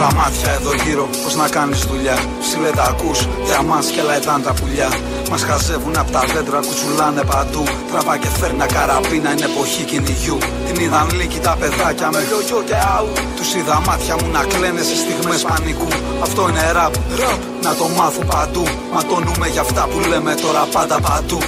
Τόσα μάτια εδώ γύρω, πώς να κάνεις δουλειά. Ψηλέ τα ακούς, για μας και λαϊτάν τα πουλιά. Μας χαζεύουν από τα δέντρα, κουτσουλάνε παντού. Τραβά και φέρνα καραπίνα, είναι εποχή κυνηγιού. Την είδαν λύκη τα παιδάκια με λιογιό και άου. Τους είδα μάτια μου να κλαίνε σε στιγμές πανικού. Αυτό είναι ραπ, ραπ, να το μάθουν παντού. Μα το νούμε για αυτά που λέμε τώρα πάντα παντού.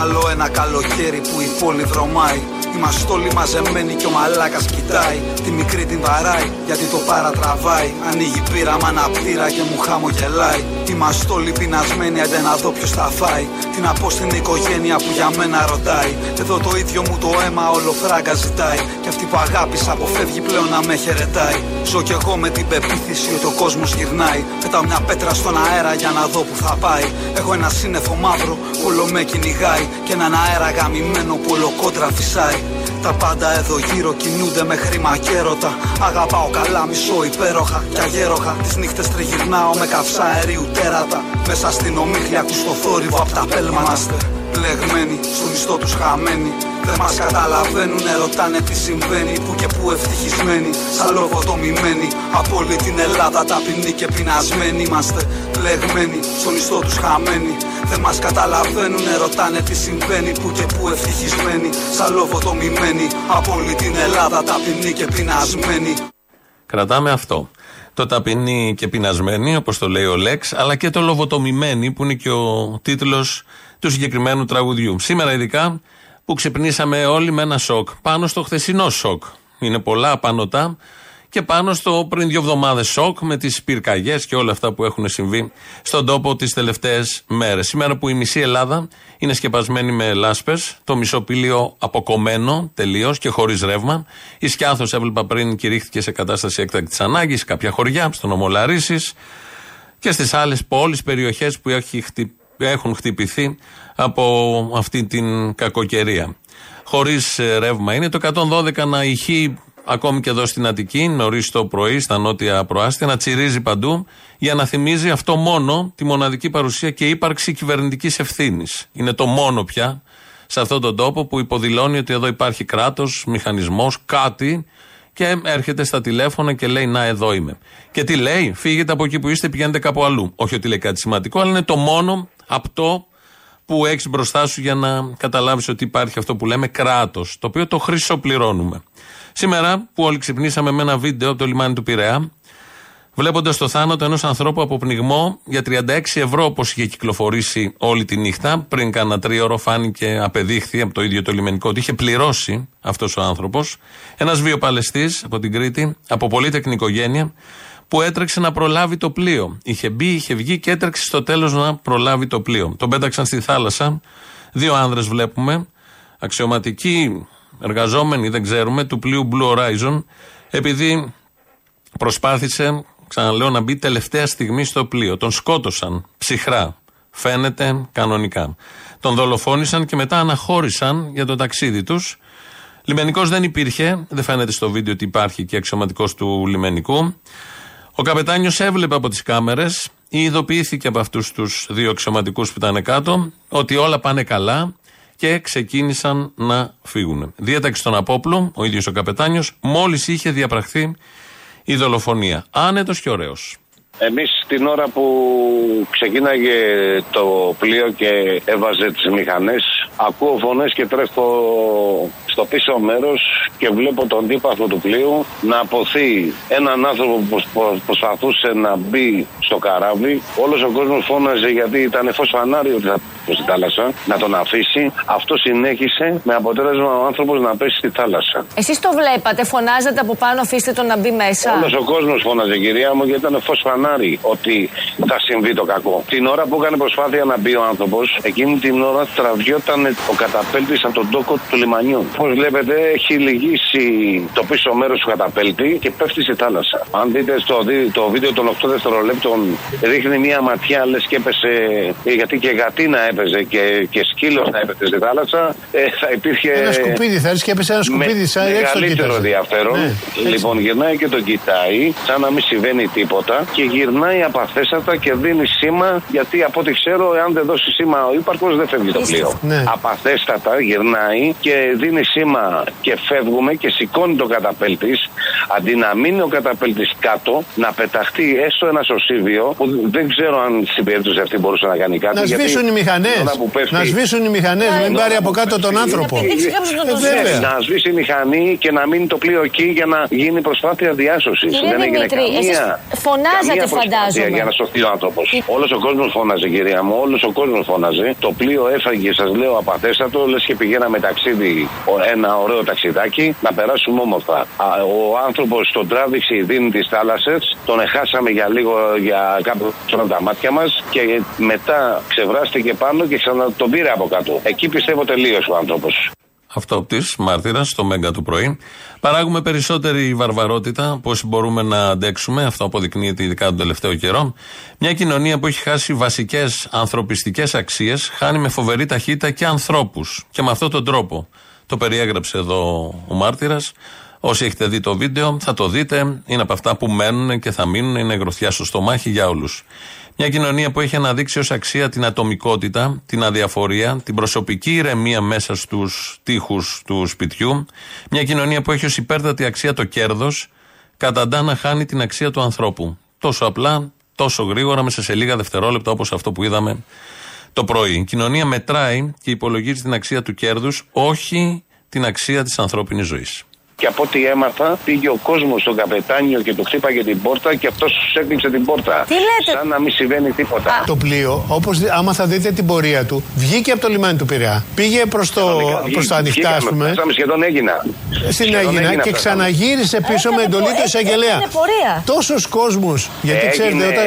Άλλο ένα καλοκαίρι που η πόλη βρωμάει. Είμαστε όλοι μαζεμένοι και ο μαλάκας κοιτάει. Τη μικρή την βαράει γιατί το παρατραβάει. Ανοίγει πύρα, μα πύρα και μου χαμογελάει. Είμαστε όλοι πεινασμένοι, αντέ να δω ποιος θα φάει. Τι να πω στην οικογένεια που για μένα ρωτάει. Εδώ το ίδιο μου το αίμα όλο φράγκα ζητάει. Και αυτή που αγάπησα αποφεύγει πλέον να με χαιρετάει. Ζω κι εγώ με την πεποίθηση ότι ο κόσμος γυρνάει. Πετάω μια πέτρα στον αέρα για να δω που θα πάει. Έχω ένα σύννεφο μαύρο που όλο με κυνηγάει. Και έναν αέρα γαμημένο που όλο κόντρα φυσάει. Τα πάντα εδώ γύρω κινούνται με χρήμα και έρωτα. Αγαπάω καλά, μισό υπέροχα και αγέροχα. Τις νύχτες τριγυρνάω με καυσά αερίου τέρατα. Μέσα στην ομίχλια ακού το θόρυβο απ' τα πέλμαναστε. Πλεγμένοι, στον ιστό τους χαμένοι. Δεν μας καταλαβαίνουν, ρωτάνε τι συμβαίνει. Που και που ευτυχισμένοι, σαν λογοτομημένοι. Από όλη την Ελλάδα ταπεινοί και πεινασμένοι είμαστε. Πλεγμένοι, στον ιστό τους χαμένοι. Δεν μας καταλαβαίνουν, ρωτάνε τι συμβαίνει. Που και που ευτυχισμένοι, σαν λογοτομημένοι. Από όλη την Ελλάδα ταπεινοί και πεινασμένοι. Κρατάμε αυτό. Το ταπεινή και πεινασμένη, όπως το λέει ο Λέξ, αλλά και το λοβοτομημένη, που είναι και ο τίτλος του συγκεκριμένου τραγουδιού. Σήμερα, ειδικά, που ξυπνήσαμε όλοι με ένα σοκ. Πάνω στο χθεσινό σοκ. Είναι πολλά απανοτά και πάνω στο πριν δύο εβδομάδες σοκ με τις πυρκαγιές και όλα αυτά που έχουν συμβεί στον τόπο τις τελευταίες μέρες. Σήμερα που η μισή Ελλάδα είναι σκεπασμένη με λάσπες, το μισοπήλιο αποκομμένο τελείως και χωρίς ρεύμα. Η Σκιάθος έβλεπα πριν κηρύχθηκε σε κατάσταση έκτακτης ανάγκης, κάποια χωριά, στο νομό και στις άλλες πόλεις, περιοχές που έχουν χτυπηθεί από αυτή την κακοκαιρία. Χωρίς ε, ρεύμα είναι το 112 να ηχεί ακόμη και εδώ στην Αττική, νωρίς το πρωί, στα νότια προάστια, να τσιρίζει παντού για να θυμίζει αυτό μόνο τη μοναδική παρουσία και ύπαρξη κυβερνητικής ευθύνης. Είναι το μόνο πια σε αυτόν τον τόπο που υποδηλώνει ότι εδώ υπάρχει κράτος, μηχανισμός, κάτι και έρχεται στα τηλέφωνα και λέει Να, εδώ είμαι. Και τι λέει, φύγετε από εκεί που είστε, πηγαίνετε κάπου αλλού. Όχι ότι λέει κάτι σημαντικό, αλλά είναι το μόνο αυτό που έχεις μπροστά σου για να καταλάβεις ότι υπάρχει αυτό που λέμε κράτος, το οποίο το χρυσοπληρώνουμε. Σήμερα που όλοι ξυπνήσαμε με ένα βίντεο από το λιμάνι του Πειραιά, βλέποντας το θάνατο ενός ανθρώπου από πνιγμό για 36 ευρώ, όπως είχε κυκλοφορήσει όλη τη νύχτα, πριν κάνα τρίωρο φάνηκε, απεδείχθη από το ίδιο το λιμενικό ότι είχε πληρώσει αυτός ο άνθρωπος. Ένας βιοπαλαιστής από την Κρήτη, από πολύτεκνη οικογένεια, που έτρεξε να προλάβει το πλοίο. Είχε μπει, είχε βγει και έτρεξε στο τέλος να προλάβει το πλοίο. Τον πέταξαν στη θάλασσα. Δύο άνδρες βλέπουμε, αξιωματικοί, εργαζόμενοι, δεν ξέρουμε, του πλοίου Blue Horizon, επειδή προσπάθησε, ξαναλέω, να μπει τελευταία στιγμή στο πλοίο. Τον σκότωσαν ψυχρά. Φαίνεται κανονικά. Τον δολοφόνησαν και μετά αναχώρησαν για το ταξίδι τους. Λιμενικός δεν υπήρχε, δεν φαίνεται στο βίντεο ότι υπάρχει και αξιωματικός του λιμενικού. Ο καπετάνιος έβλεπε από τις κάμερες ή ειδοποιήθηκε από αυτούς τους δύο αξιωματικούς που ήταν κάτω ότι όλα πάνε καλά και ξεκίνησαν να φύγουν. Διέταξε τον Απόπλο, ο ίδιος ο καπετάνιος, μόλις είχε διαπραχθεί η δολοφονία. Άνετος και ωραίος. Εμείς την ώρα που ξεκίναγε το πλοίο και έβαζε τις μηχανές, ακούω φωνές και τρέχω στο πίσω μέρος και βλέπω τον τύπο του πλοίου να αποθεί έναν άνθρωπο που προσπαθούσε να μπει στο καράβι. Όλος ο κόσμος φώναζε γιατί ήταν φω φανάρι ότι θα πει στη θάλασσα, να τον αφήσει. Αυτό συνέχισε με αποτέλεσμα ο άνθρωπος να πέσει στη θάλασσα. Εσείς το βλέπατε, φωνάζατε από πάνω, αφήστε τον να μπει μέσα. Όλος ο κόσμος φώναζε, κυρία μου, γιατί ήταν φως φανάρι ότι θα συμβεί το κακό. Την ώρα που έκανε προσπάθεια να μπει ο άνθρωπος, εκείνη την ώρα τραβιόταν ο καταπέλτης από τον τόκο του λιμανιού. Όπως βλέπετε, έχει λυγίσει το πίσω μέρος του καταπέλτη και πέφτει στη θάλασσα. Αν δείτε στο το βίντεο των 8 δευτερολέπτων, ρίχνει μία ματιά, λες και έπεσε. Γιατί και γατίνα έπαιζε και, και σκύλος να έπεσε στη θάλασσα, ε, θα υπήρχε. Ένα σκουπίδι, θα και έπεσε ένα σκουπίδι, σαν έξω Μεγαλύτερο ενδιαφέρον. Ναι, λοιπόν, γυρνάει και τον κοιτάει, σαν να μην συμβαίνει τίποτα και γυρνάει απαθέστατα και δίνει σήμα, γιατί από ό,τι ξέρω, εάν δεν δώσει σήμα ο ύπαρκος, δεν φεύγει το πλοίο. Ναι. Απαθέστατα γυρνάει και δίνει σήμα και φεύγουμε και σηκώνει το καταπέλτης, αντί να μείνει ο καταπέλτης κάτω, να πεταχτεί έστω ένα σωσίβιο που δεν ξέρω αν στην περίπτωση αυτή μπορούσε να κάνει κάτι. Να σβήσουν οι μηχανέ. Να σβήσουν οι μηχανές, να μην πάρει από κάτω τον άνθρωπο. Ε, να σβήσει η μηχανή και να μείνει το πλοίο εκεί για να γίνει προσπάθεια διάσωσης. Δεν έγινε καμία. Φωνάζατε, φαντάζομαι. Για να σωθεί ο άνθρωπος. Όλος ο κόσμος φώναζε, κυρία μου, όλος ο κόσμος φώναζε. Το πλοίο έφαγε, σας λέω, απαθέστατο, λες και πηγαίναμε ταξίδι, ένα ωραίο ταξιδάκι, να περάσουμε όμορφα. Ο άνθρωπος τον τράβηξε η δίνη τη θάλασσα, τον εχάσαμε για λίγο, για κάποιο από τα μάτια μας και μετά ξεβράστηκε πάνω και ξανά τον πήρε από κάτω. Εκεί πιστεύω τελείωσε ο άνθρωπος αυτό τη μάρτυρας, στο Μέγκα του πρωί. Παράγουμε περισσότερη βαρβαρότητα από όσοι μπορούμε να αντέξουμε. Αυτό αποδεικνύεται ειδικά τον τελευταίο καιρό. Μια κοινωνία που έχει χάσει βασικές ανθρωπιστικές αξίες, χάνει με φοβερή ταχύτητα και ανθρώπους. Και με αυτόν τον τρόπο. Το περιέγραψε εδώ ο μάρτυρας. Όσοι έχετε δει το βίντεο, θα το δείτε. Είναι από αυτά που μένουν και θα μείνουν. Είναι γροθιά στο στομάχι για όλους. Μια κοινωνία που έχει αναδείξει ως αξία την ατομικότητα, την αδιαφορία, την προσωπική ηρεμία μέσα στους τοίχους του σπιτιού. Μια κοινωνία που έχει ως υπέρτατη αξία το κέρδος, καταντά να χάνει την αξία του ανθρώπου. Τόσο απλά, τόσο γρήγορα, μέσα σε λίγα δευτερόλεπτα όπως αυτό που είδαμε το πρωί. Η κοινωνία μετράει και υπολογίζει την αξία του κέρδους, όχι την αξία της ανθρώπινης ζωής. Και από ό,τι έμαθα, πήγε ο κόσμος στον καπετάνιο και του χτύπαγε την πόρτα και αυτός τους έκλειψε την πόρτα. Τι λέτε; Σαν να μην συμβαίνει τίποτα. Το πλοίο, όπως άμα θα δείτε την πορεία του, βγήκε από το λιμάνι του Πειραιά. Πήγε προς το, προς τα ανοιχτά, ας πούμε. Φτάσαμε σχεδόν έγινα. Στην Έγινα και ξαναγύρισε πίσω με εντολή του εισαγγελέα. Τόσου κόσμου. Γιατί ξέρετε όταν.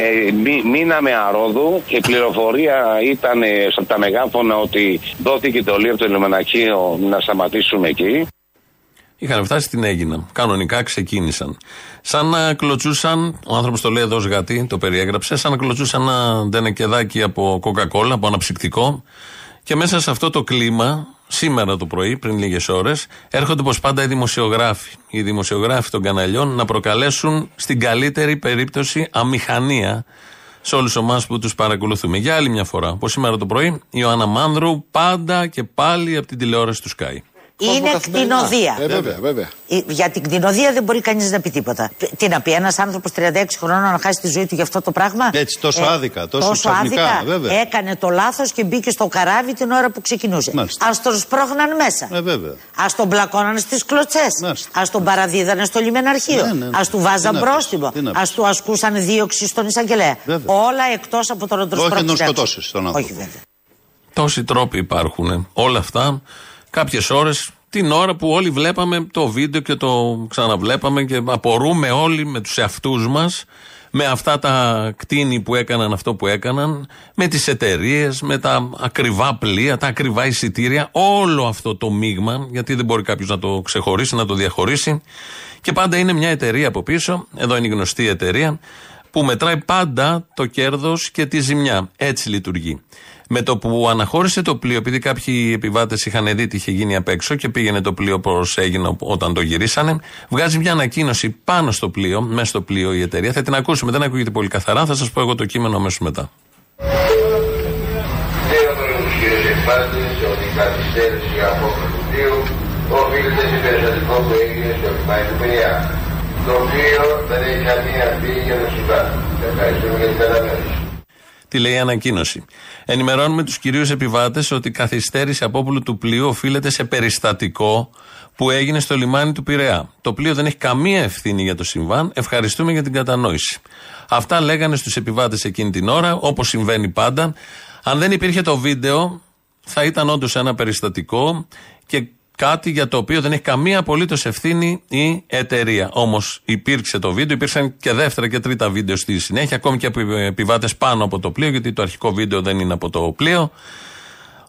Μείναμε αρόδου και η πληροφορία ήταν στα μεγάφωνα ότι δόθηκε το από το λιμεναχείο να σταματήσουμε εκεί. Είχαν φτάσει στην Έγινα. Κανονικά ξεκίνησαν. Σαν να κλωτσούσαν, ο άνθρωπος το λέει εδώ γατί, το περιέγραψε, σαν να κλωτσούσαν ένα ντενεκεδάκι από κοκακόλα, από αναψυκτικό. Και μέσα σε αυτό το κλίμα, σήμερα το πρωί, πριν λίγες ώρες, έρχονται όπως πάντα οι δημοσιογράφοι. Οι δημοσιογράφοι των καναλιών να προκαλέσουν στην καλύτερη περίπτωση αμηχανία σε όλους εμάς που τους παρακολουθούμε. Για άλλη μια φορά, όπως σήμερα το πρωί, η Ιωάννα Μάνδρου πάντα και πάλι από την τηλεόραση του Sky. Είναι κτηνοδία. Ε, βέβαια, βέβαια. Για την κτηνοδία δεν μπορεί κανείς να πει τίποτα. Τι να πει, ένας άνθρωπος 36 χρόνων να χάσει τη ζωή του για αυτό το πράγμα; Έτσι, τόσο ε, άδικα, τόσο, τόσο άδικα. Βέβαια. Έκανε το λάθος και μπήκε στο καράβι την ώρα που ξεκινούσε. Α τον σπρώχναν μέσα. Ε, βέβαια. Α τον πλακώναν στις κλωτσές. Α τον παραδίδανε στο λιμεναρχείο. Ναι, ναι. Α του βάζαν πρόστιμο. Α του ασκούσαν δίωξη στον εισαγγελέα. Όλα εκτός από τον οντροσπρώχνο. Όχι να τον σκοτώσεις τον άνθρωπο. Όχι βέβαια. Τόσοι τρόποι υπάρχουν. Όλα αυτά κάποιες ώρες, την ώρα που όλοι βλέπαμε το βίντεο και το ξαναβλέπαμε και απορούμε όλοι με τους εαυτούς μας με αυτά τα κτίνη που έκαναν αυτό που έκαναν, με τις εταιρείες, με τα ακριβά πλοία, τα ακριβά εισιτήρια, όλο αυτό το μείγμα, γιατί δεν μπορεί κάποιος να το ξεχωρίσει, να το διαχωρίσει. Και πάντα είναι μια εταιρεία από πίσω, εδώ είναι η γνωστή εταιρεία, που μετράει πάντα το κέρδος και τη ζημιά. Έτσι λειτουργεί. Με το που αναχώρησε το πλοίο, επειδή κάποιοι επιβάτες είχαν δει τι είχε γίνει απ' έξω και πήγαινε το πλοίο πώς έγινε όταν το γυρίσανε, βγάζει μια ανακοίνωση πάνω στο πλοίο, μέσα στο πλοίο η εταιρεία. Θα την ακούσουμε, δεν ακούγεται πολύ καθαρά, θα σας πω εγώ το κείμενο αμέσως μετά. Το οποίο δεν έχει καμία ευθύνη για το συμβάν. Ευχαριστούμε για την κατανόηση. Τι λέει η ανακοίνωση; Ενημερώνουμε τους κυρίους επιβάτες ότι η καθυστέρηση απόπλου του πλοίου οφείλεται σε περιστατικό που έγινε στο λιμάνι του Πειραιά. Το πλοίο δεν έχει καμία ευθύνη για το συμβάν. Ευχαριστούμε για την κατανόηση. Αυτά λέγανε στους επιβάτες εκείνη την ώρα, όπως συμβαίνει πάντα. Αν δεν υπήρχε το βίντεο, θα ήταν όντως ένα περιστατικό και κάτι για το οποίο δεν έχει καμία απολύτως ευθύνη η εταιρεία. Όμως υπήρξε το βίντεο, υπήρξαν και δεύτερα και τρίτα βίντεο στη συνέχεια, ακόμη και επιβάτες πάνω από το πλοίο, γιατί το αρχικό βίντεο δεν είναι από το πλοίο.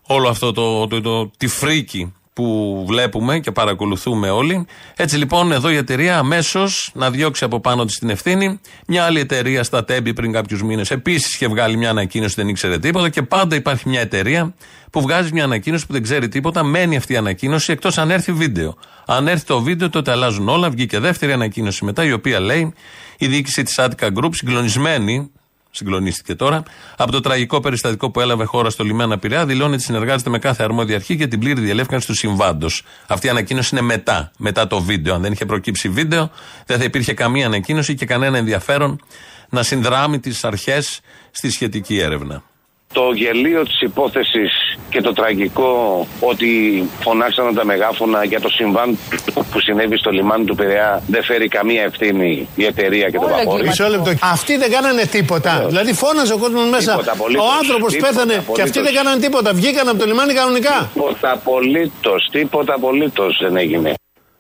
Όλο αυτό το, το, το, τη φρίκη που βλέπουμε και παρακολουθούμε όλοι. Έτσι λοιπόν εδώ η εταιρεία αμέσως να διώξει από πάνω της την ευθύνη. Μια άλλη εταιρεία στα Τέμπη πριν κάποιους μήνες επίσης είχε βγάλει μια ανακοίνωση δεν ήξερε τίποτα και πάντα υπάρχει μια εταιρεία που βγάζει μια ανακοίνωση που δεν ξέρει τίποτα. Μένει αυτή η ανακοίνωση εκτός αν έρθει βίντεο. Αν έρθει το βίντεο τότε αλλάζουν όλα. Βγήκε δεύτερη ανακοίνωση μετά η οποία λέει η διοίκηση της Attica Group συγκλονισμένη συγκλονίστηκε τώρα. Από το τραγικό περιστατικό που έλαβε χώρα στο λιμένα Πειραιά, δηλώνει ότι συνεργάζεται με κάθε αρμόδια αρχή για την πλήρη διελεύκανση του συμβάντος. Αυτή η ανακοίνωση είναι μετά, μετά το βίντεο. Αν δεν είχε προκύψει βίντεο, δεν θα υπήρχε καμία ανακοίνωση και κανένα ενδιαφέρον να συνδράμει τις αρχές στη σχετική έρευνα. Το γελίο της υπόθεσης και το τραγικό ότι φωνάξαν τα μεγάφωνα για το συμβάν που συνέβη στο λιμάνι του Πειραιά δεν φέρει καμία ευθύνη η εταιρεία και το βαπόρι. Μισό λεπτό. Αυτοί δεν κάνανε τίποτα. Δηλαδή φώναζε ο κόσμος μέσα. ο άνθρωπος πέθανε και αυτοί δεν κάνανε τίποτα. Βγήκαν από το λιμάνι κανονικά. Τίποτα απολύτως. Τίποτα απολύτως δεν έγινε.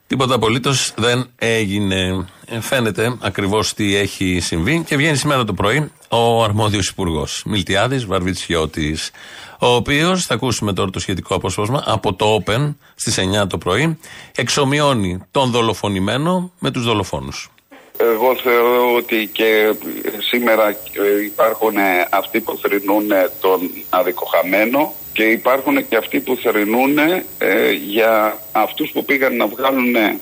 Τίποτα απολύτως δεν έγινε. Ε, φαίνεται ακριβώς τι έχει συμβεί και βγαίνει σήμερα το πρωί ο αρμόδιος υπουργός Μιλτιάδης Βαρβιτσιώτης, ο οποίος, θα ακούσουμε τώρα το σχετικό απόσπασμα, από το Open στις 9 το πρωί, εξομοιώνει τον δολοφονημένο με τους δολοφόνους. Εγώ θεωρώ ότι και σήμερα υπάρχουν αυτοί που θρυνούν τον αδικοχαμένο και υπάρχουν και αυτοί που θρυνούν ε, για αυτούς που πήγαν να βγάλουν ε,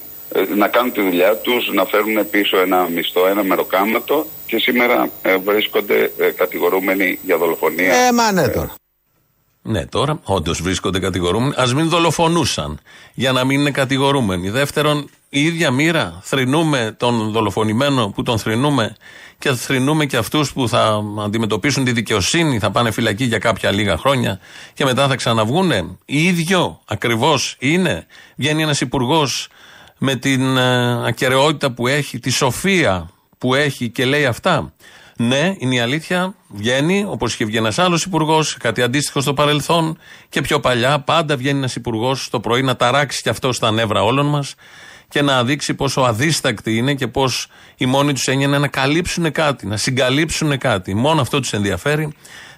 να κάνουν τη δουλειά τους, να φέρουν πίσω ένα μισθό, ένα μεροκάματο και σήμερα ε, βρίσκονται ε, κατηγορούμενοι για δολοφονία. Ε, μα ναι τώρα. Ναι, τώρα όντως βρίσκονται κατηγορούμενοι. Α μην δολοφονούσαν για να μην είναι κατηγορούμενοι. Δεύτερον, η ίδια μοίρα. Θρυνούμε τον δολοφονημένο που τον θρυνούμε και θρυνούμε και αυτούς που θα αντιμετωπίσουν τη δικαιοσύνη, θα πάνε φυλακή για κάποια λίγα χρόνια και μετά θα ξαναβγούνε. ίδιο ακριβώς είναι. Βγαίνει ένας υπουργός με την ε, ακαιρεότητα που έχει, τη σοφία που έχει και λέει αυτά. Ναι, είναι η αλήθεια. Βγαίνει, όπως είχε βγει ένας άλλος υπουργός, κάτι αντίστοιχο στο παρελθόν και πιο παλιά. Πάντα βγαίνει ένας υπουργός το πρωί να ταράξει και αυτό στα νεύρα όλων μας και να δείξει πόσο αδίστακτοι είναι και πώς η μόνη τους έννοια είναι να καλύψουν κάτι, να συγκαλύψουν κάτι. Μόνο αυτό τους ενδιαφέρει,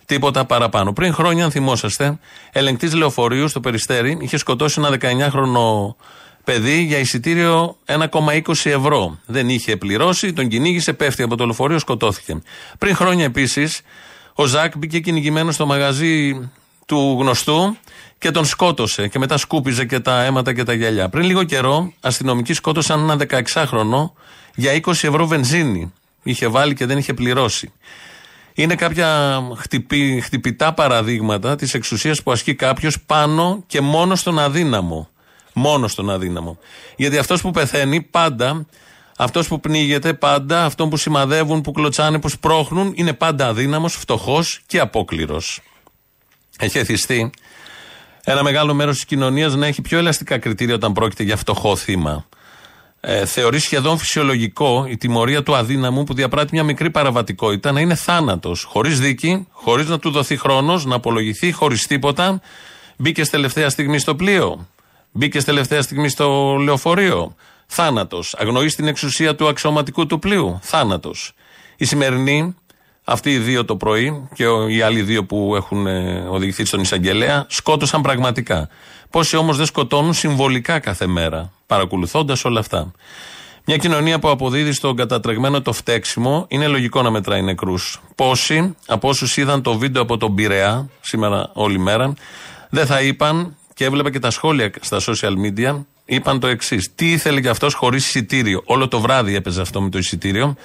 τίποτα παραπάνω. Πριν χρόνια, αν θυμόσαστε, ελεγκτής λεωφορείου στο Περιστέρι είχε σκοτώσει ένα 19χρονο παιδί για εισιτήριο 1,20 ευρώ. Δεν είχε πληρώσει, τον κυνήγησε, πέφτει από το λεωφορείο, σκοτώθηκε. Πριν χρόνια επίσης, ο Ζακ μπήκε κυνηγημένο στο μαγαζί του γνωστού και τον σκότωσε και μετά σκούπιζε και τα αίματα και τα γυαλιά. Πριν λίγο καιρό, αστυνομικοί σκότωσαν ένα 16χρονο για 20 ευρώ βενζίνη. Είχε βάλει και δεν είχε πληρώσει. Είναι κάποια χτυπη, χτυπητά παραδείγματα της εξουσίας που ασκεί κάποιος πάνω και μόνο στον αδύναμο. Μόνο στον αδύναμο. Γιατί αυτός που πεθαίνει πάντα, αυτός που πνίγεται πάντα, αυτό που σημαδεύουν, που κλωτσάνε, που σπρώχνουν, είναι πάντα αδύναμος, φτωχός και απόκληρος. Έχει εθιστεί ένα μεγάλο μέρος της κοινωνίας να έχει πιο ελαστικά κριτήρια όταν πρόκειται για φτωχό θύμα. Ε, θεωρεί σχεδόν φυσιολογικό η τιμωρία του αδύναμου που διαπράττει μια μικρή παραβατικότητα να είναι θάνατος. Χωρίς δίκη, χωρίς να του δοθεί χρόνος, να απολογηθεί, χωρίς τίποτα. Μπήκε τελευταία στιγμή στο πλοίο. Μπήκες τελευταία στιγμή στο λεωφορείο. Θάνατος. Αγνοείς την εξουσία του αξιωματικού του πλοίου. Θάνατος. Η σημερινή, αυτοί οι δύο το πρωί και οι άλλοι δύο που έχουν ε, οδηγηθεί στον εισαγγελέα, σκότωσαν πραγματικά. Πόσοι όμως δεν σκοτώνουν συμβολικά κάθε μέρα, παρακολουθώντας όλα αυτά. Μια κοινωνία που αποδίδει στον κατατρεγμένο το φταίξιμο, είναι λογικό να μετράει νεκρούς. Πόσοι από όσους είδαν το βίντεο από τον Πειραιά, σήμερα όλη μέρα, δεν θα είπαν και έβλεπα και τα σχόλια στα social media, είπαν το εξής. Τι ήθελε κι αυτός χωρίς εισιτήριο; Όλο το βράδυ έπαιζε αυτό με το εισιτήριο.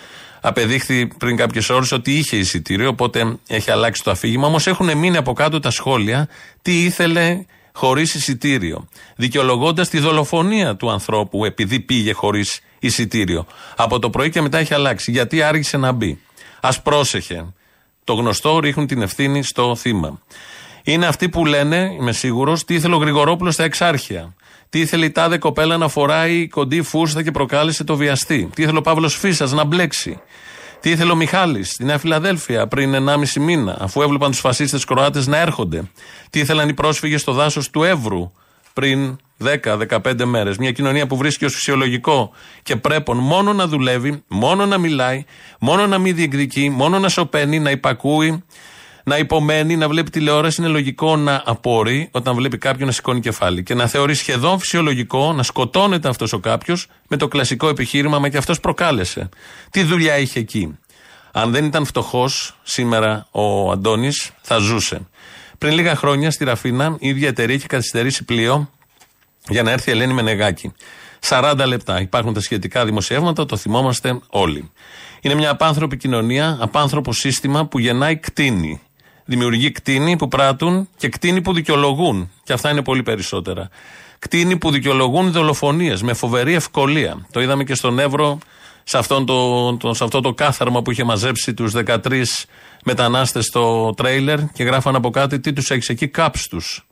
Απεδείχθη πριν κάποιες ώρες ότι είχε εισιτήριο, οπότε έχει αλλάξει το αφήγημα. Όμως έχουν μείνει από κάτω τα σχόλια τι ήθελε χωρίς εισιτήριο; Δικαιολογώντας τη δολοφονία του ανθρώπου επειδή πήγε χωρίς εισιτήριο. Από το πρωί και μετά έχει αλλάξει. Γιατί άργησε να μπει; Α πρόσεχε. Το γνωστό ρίχνουν την ευθύνη στο θύμα. Είναι αυτοί που λένε, είμαι σίγουρος, τι ήθελε ο Γρηγορόπουλος στα εξάρχεια. Τι ήθελε η τάδε κοπέλα να φοράει κοντή φούστα και προκάλεσε το βιαστή. Τι ήθελε ο Παύλος Φίσας να μπλέξει. Τι ήθελε ο Μιχάλης στη Νέα Φιλαδέλφια πριν 1,5 μήνα, αφού έβλεπαν τους φασίστες Κροάτες να έρχονται. Τι ήθελαν οι πρόσφυγες στο δάσος του Εύρου πριν 10-15 μέρες. Μια κοινωνία που βρίσκει ως φυσιολογικό και πρέπει μόνο να δουλεύει, μόνο να μιλάει, μόνο να μην διεκδικεί, μόνο να σωπαίνει, να υπακούει να υπομένει, να βλέπει τηλεόραση, είναι λογικό να απορεί όταν βλέπει κάποιον να σηκώνει κεφάλι. Και να θεωρεί σχεδόν φυσιολογικό να σκοτώνεται αυτός ο κάποιος με το κλασικό επιχείρημα, μα και αυτός προκάλεσε. Τι δουλειά είχε εκεί. Αν δεν ήταν φτωχός σήμερα ο Αντώνης, θα ζούσε. Πριν λίγα χρόνια στη Ραφίνα η ίδια εταιρεία είχε καθυστερήσει πλοίο για να έρθει η Ελένη Μενεγάκη. 40 λεπτά. Υπάρχουν τα σχετικά δημοσιεύματα, το θυμόμαστε όλοι. Είναι μια απάνθρωπη κοινωνία, απάνθρωπο σύστημα που γεννάει κτίνη. Δημιουργεί κτίνη που πράττουν και κτίνη που δικαιολογούν. Και αυτά είναι πολύ περισσότερα. Κτίνη που δικαιολογούν δολοφονίες με φοβερή ευκολία. Το είδαμε και στον Εύρο, σε, αυτόν το, το, σε αυτό το κάθαρμα που είχε μαζέψει τους 13 μετανάστες στο τρέιλερ και γράφαν από κάτι τι τους έχεις εκεί, κάψ τους.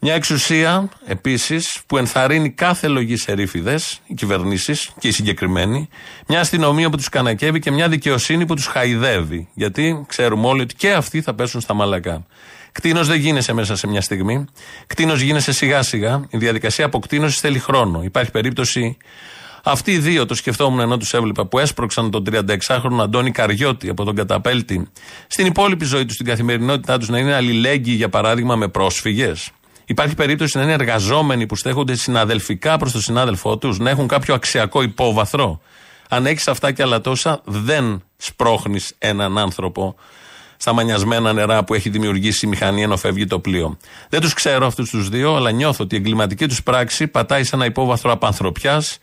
Μια εξουσία επίσης που ενθαρρύνει κάθε λογή σε ρήφιδε, οι κυβερνήσεις και οι συγκεκριμένοι, μια αστυνομία που τους κανακεύει και μια δικαιοσύνη που τους χαϊδεύει. Γιατί ξέρουμε όλοι ότι και αυτοί θα πέσουν στα μαλακά. Κτίνος δεν γίνεσαι μέσα σε μια στιγμή. Κτίνος γίνεσαι σιγά σιγά. Η διαδικασία αποκτήνωσης θέλει χρόνο. Υπάρχει περίπτωση αυτοί οι δύο, το σκεφτόμουν ενώ τους έβλεπα, που έσπρωξαν τον 36χρονο Αντώνη Καριώτη από τον Καταπέλτη στην υπόλοιπη ζωή τους, στην καθημερινότητά τους, να είναι αλληλέγγυοι, για παράδειγμα, με πρόσφυγες. Υπάρχει περίπτωση να είναι εργαζόμενοι που στέκονται συναδελφικά προς τον συνάδελφό τους, να έχουν κάποιο αξιακό υπόβαθρο. Αν έχεις αυτά και άλλα τόσα, δεν σπρώχνεις έναν άνθρωπο στα μανιασμένα νερά που έχει δημιουργήσει η μηχανή ενώ φεύγει το πλοίο. Δεν τους ξέρω αυτούς τους δύο, αλλά νιώθω ότι η εγκληματική τους πράξη πατάει σε ένα υπόβαθρο απανθρωπιάς,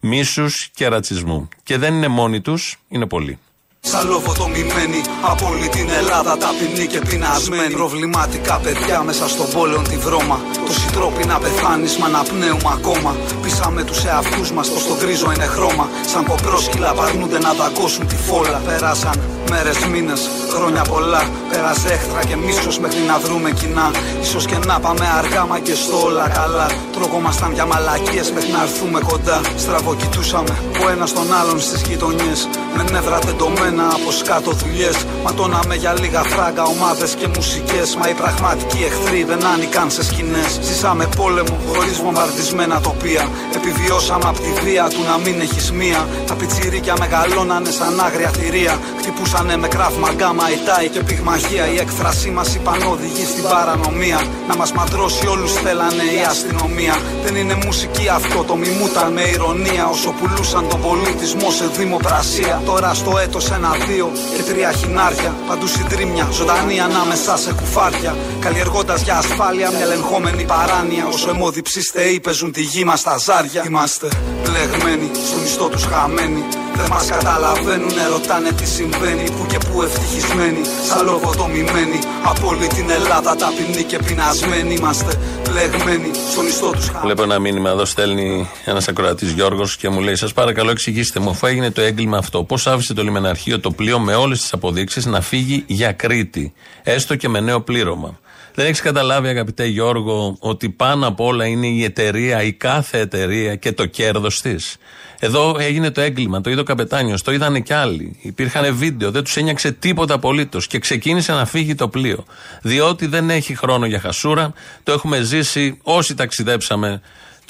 μίσους και ρατσισμού. Και δεν είναι μόνοι τους, είναι πολλοί. Σαν λοβοτομημένοι από όλη την Ελλάδα ταπεινοί και πεινασμένοι Προβληματικά παιδιά μέσα στον πόλεο τη βρώμα Τόσοι τρόποι να πεθάνεις μα να πνέουμε ακόμα. Πείσαμε τους εαυτούς μας πως το γκρίζο είναι χρώμα. Σαν κοπρόσκυλα παρνούνται να δαγκώσουν τη φόλα. Πέρασαν μέρες, μήνες, χρόνια πολλά. Πέρασε έχθρα και μίσος μέχρι να βρούμε κοινά. Ίσως και να πάμε αργά μα και στο όλα καλά. Τρόγομασταν για μαλακίες μέχρι να έρθουμε κοντά. Στραβοκοιτούσαμε ο ένας τον άλλον στις γειτονιές. Με νεύρα τεντωμένα ένα από σκάτω δουλειές. Ματώναμε για λίγα φράγκα, ομάδες και μουσικές. Μα οι πραγματικοί εχθροί δεν άνοικαν σε σκηνές. Ζήσαμε πόλεμο χωρίς βομβαρδισμένα τοπία. Επιβιώσαμε από τη βία του να μην έχεις μία. Τα πιτσιρίκια μεγαλώνανε σαν άγρια θηρία. Χτυπούσανε με κράφ μαγκάμα, ητάι και πυγμαχία. Η έκφρασή μας είπαν οδηγεί στην παρανομία. Να μας μαντρώσει όλους θέλανε η αστυνομία. Δεν είναι μουσική αυτό, το μιμούταν με ηρωνία. Όσο πουλούσαν τον πολιτισμό σε δημοπρασία. Τώρα στο έτος ένα-δύο και τρία χινάρια. Παντού συντρίμια, ζωντανή ανάμεσα σε κουφάρια. Καλλιεργώντας για ασφάλεια μια ελεγχόμενη παράνοια. Όσο αιμόδιψοι θεοί παίζουν τη γη μας στα ζάρια. Είμαστε μπλεγμένοι, στον ιστό τους χαμένοι. Δεν μας καταλαβαίνουν, ρωτάνε τι συμβαίνει. Πού και πού ευτυχισμένοι, σαν λογοτομημένοι. Από όλη την Ελλάδα ταπεινοί και πεινασμένοι. Είμαστε μπλεγμένοι, στον ιστό τους χαμένοι. Βλέπω ένα μήνυμα εδώ, στέλνει ένας ακροατής Γιώργος και μου λέει: Σας παρακαλώ, εξηγήστε μου, αφού έγινε το έγκλημα αυτό, πώς άφησε το λιμεναρχείο το πλοίο με όλες τις αποδείξεις να φύγει για Κρήτη, έστω και με νέο πλήρωμα. Δεν έχεις καταλάβει, αγαπητέ Γιώργο, ότι πάνω απ' όλα είναι η εταιρεία, η κάθε εταιρεία και το κέρδος της. Εδώ έγινε το έγκλημα, το είδε ο καπετάνιος, το είδανε κι άλλοι. Υπήρχαν βίντεο, δεν τους ένιωξε τίποτα απολύτως και ξεκίνησε να φύγει το πλοίο. Διότι δεν έχει χρόνο για χασούρα, το έχουμε ζήσει όσοι ταξιδέψαμε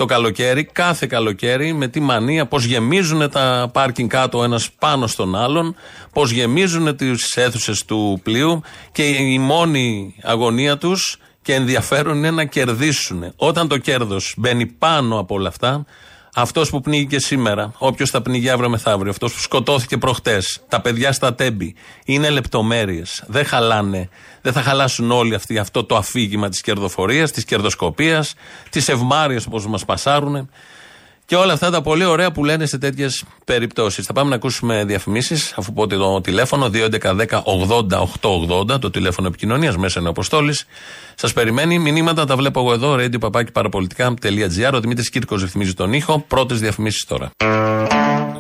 το καλοκαίρι, κάθε καλοκαίρι, με τη μανία, πώς γεμίζουν τα πάρκινγκ κάτω ένας πάνω στον άλλον, πώς γεμίζουν τις αίθουσες του πλοίου και η μόνη αγωνία τους και ενδιαφέρον είναι να κερδίσουν. Όταν το κέρδος μπαίνει πάνω από όλα αυτά, αυτός που πνίγηκε σήμερα, όποιος θα πνίγει αύριο μεθαύριο, αυτός που σκοτώθηκε προχτές, τα παιδιά στα τέμπη, είναι λεπτομέρειες. Δεν χαλάνε. Δεν θα χαλάσουν όλοι αυτοί αυτό το αφήγημα της κερδοφορίας, της κερδοσκοπίας, της ευμάρειας όπως μας πασάρουν. Και όλα αυτά τα πολύ ωραία που λένε σε τέτοιες περιπτώσεις. Θα πάμε να ακούσουμε διαφημίσεις, αφού πω το τηλέφωνο 2.11.10.80.880, το τηλέφωνο επικοινωνίας μέσα είναι ο Αποστόλης. Σας περιμένει. Μηνύματα τα βλέπω εγώ εδώ, radio παπάκι παραπολιτικά.gr. Ο Δημήτρης Κύρκος ρυθμίζει τον ήχο. Πρώτες διαφημίσεις τώρα.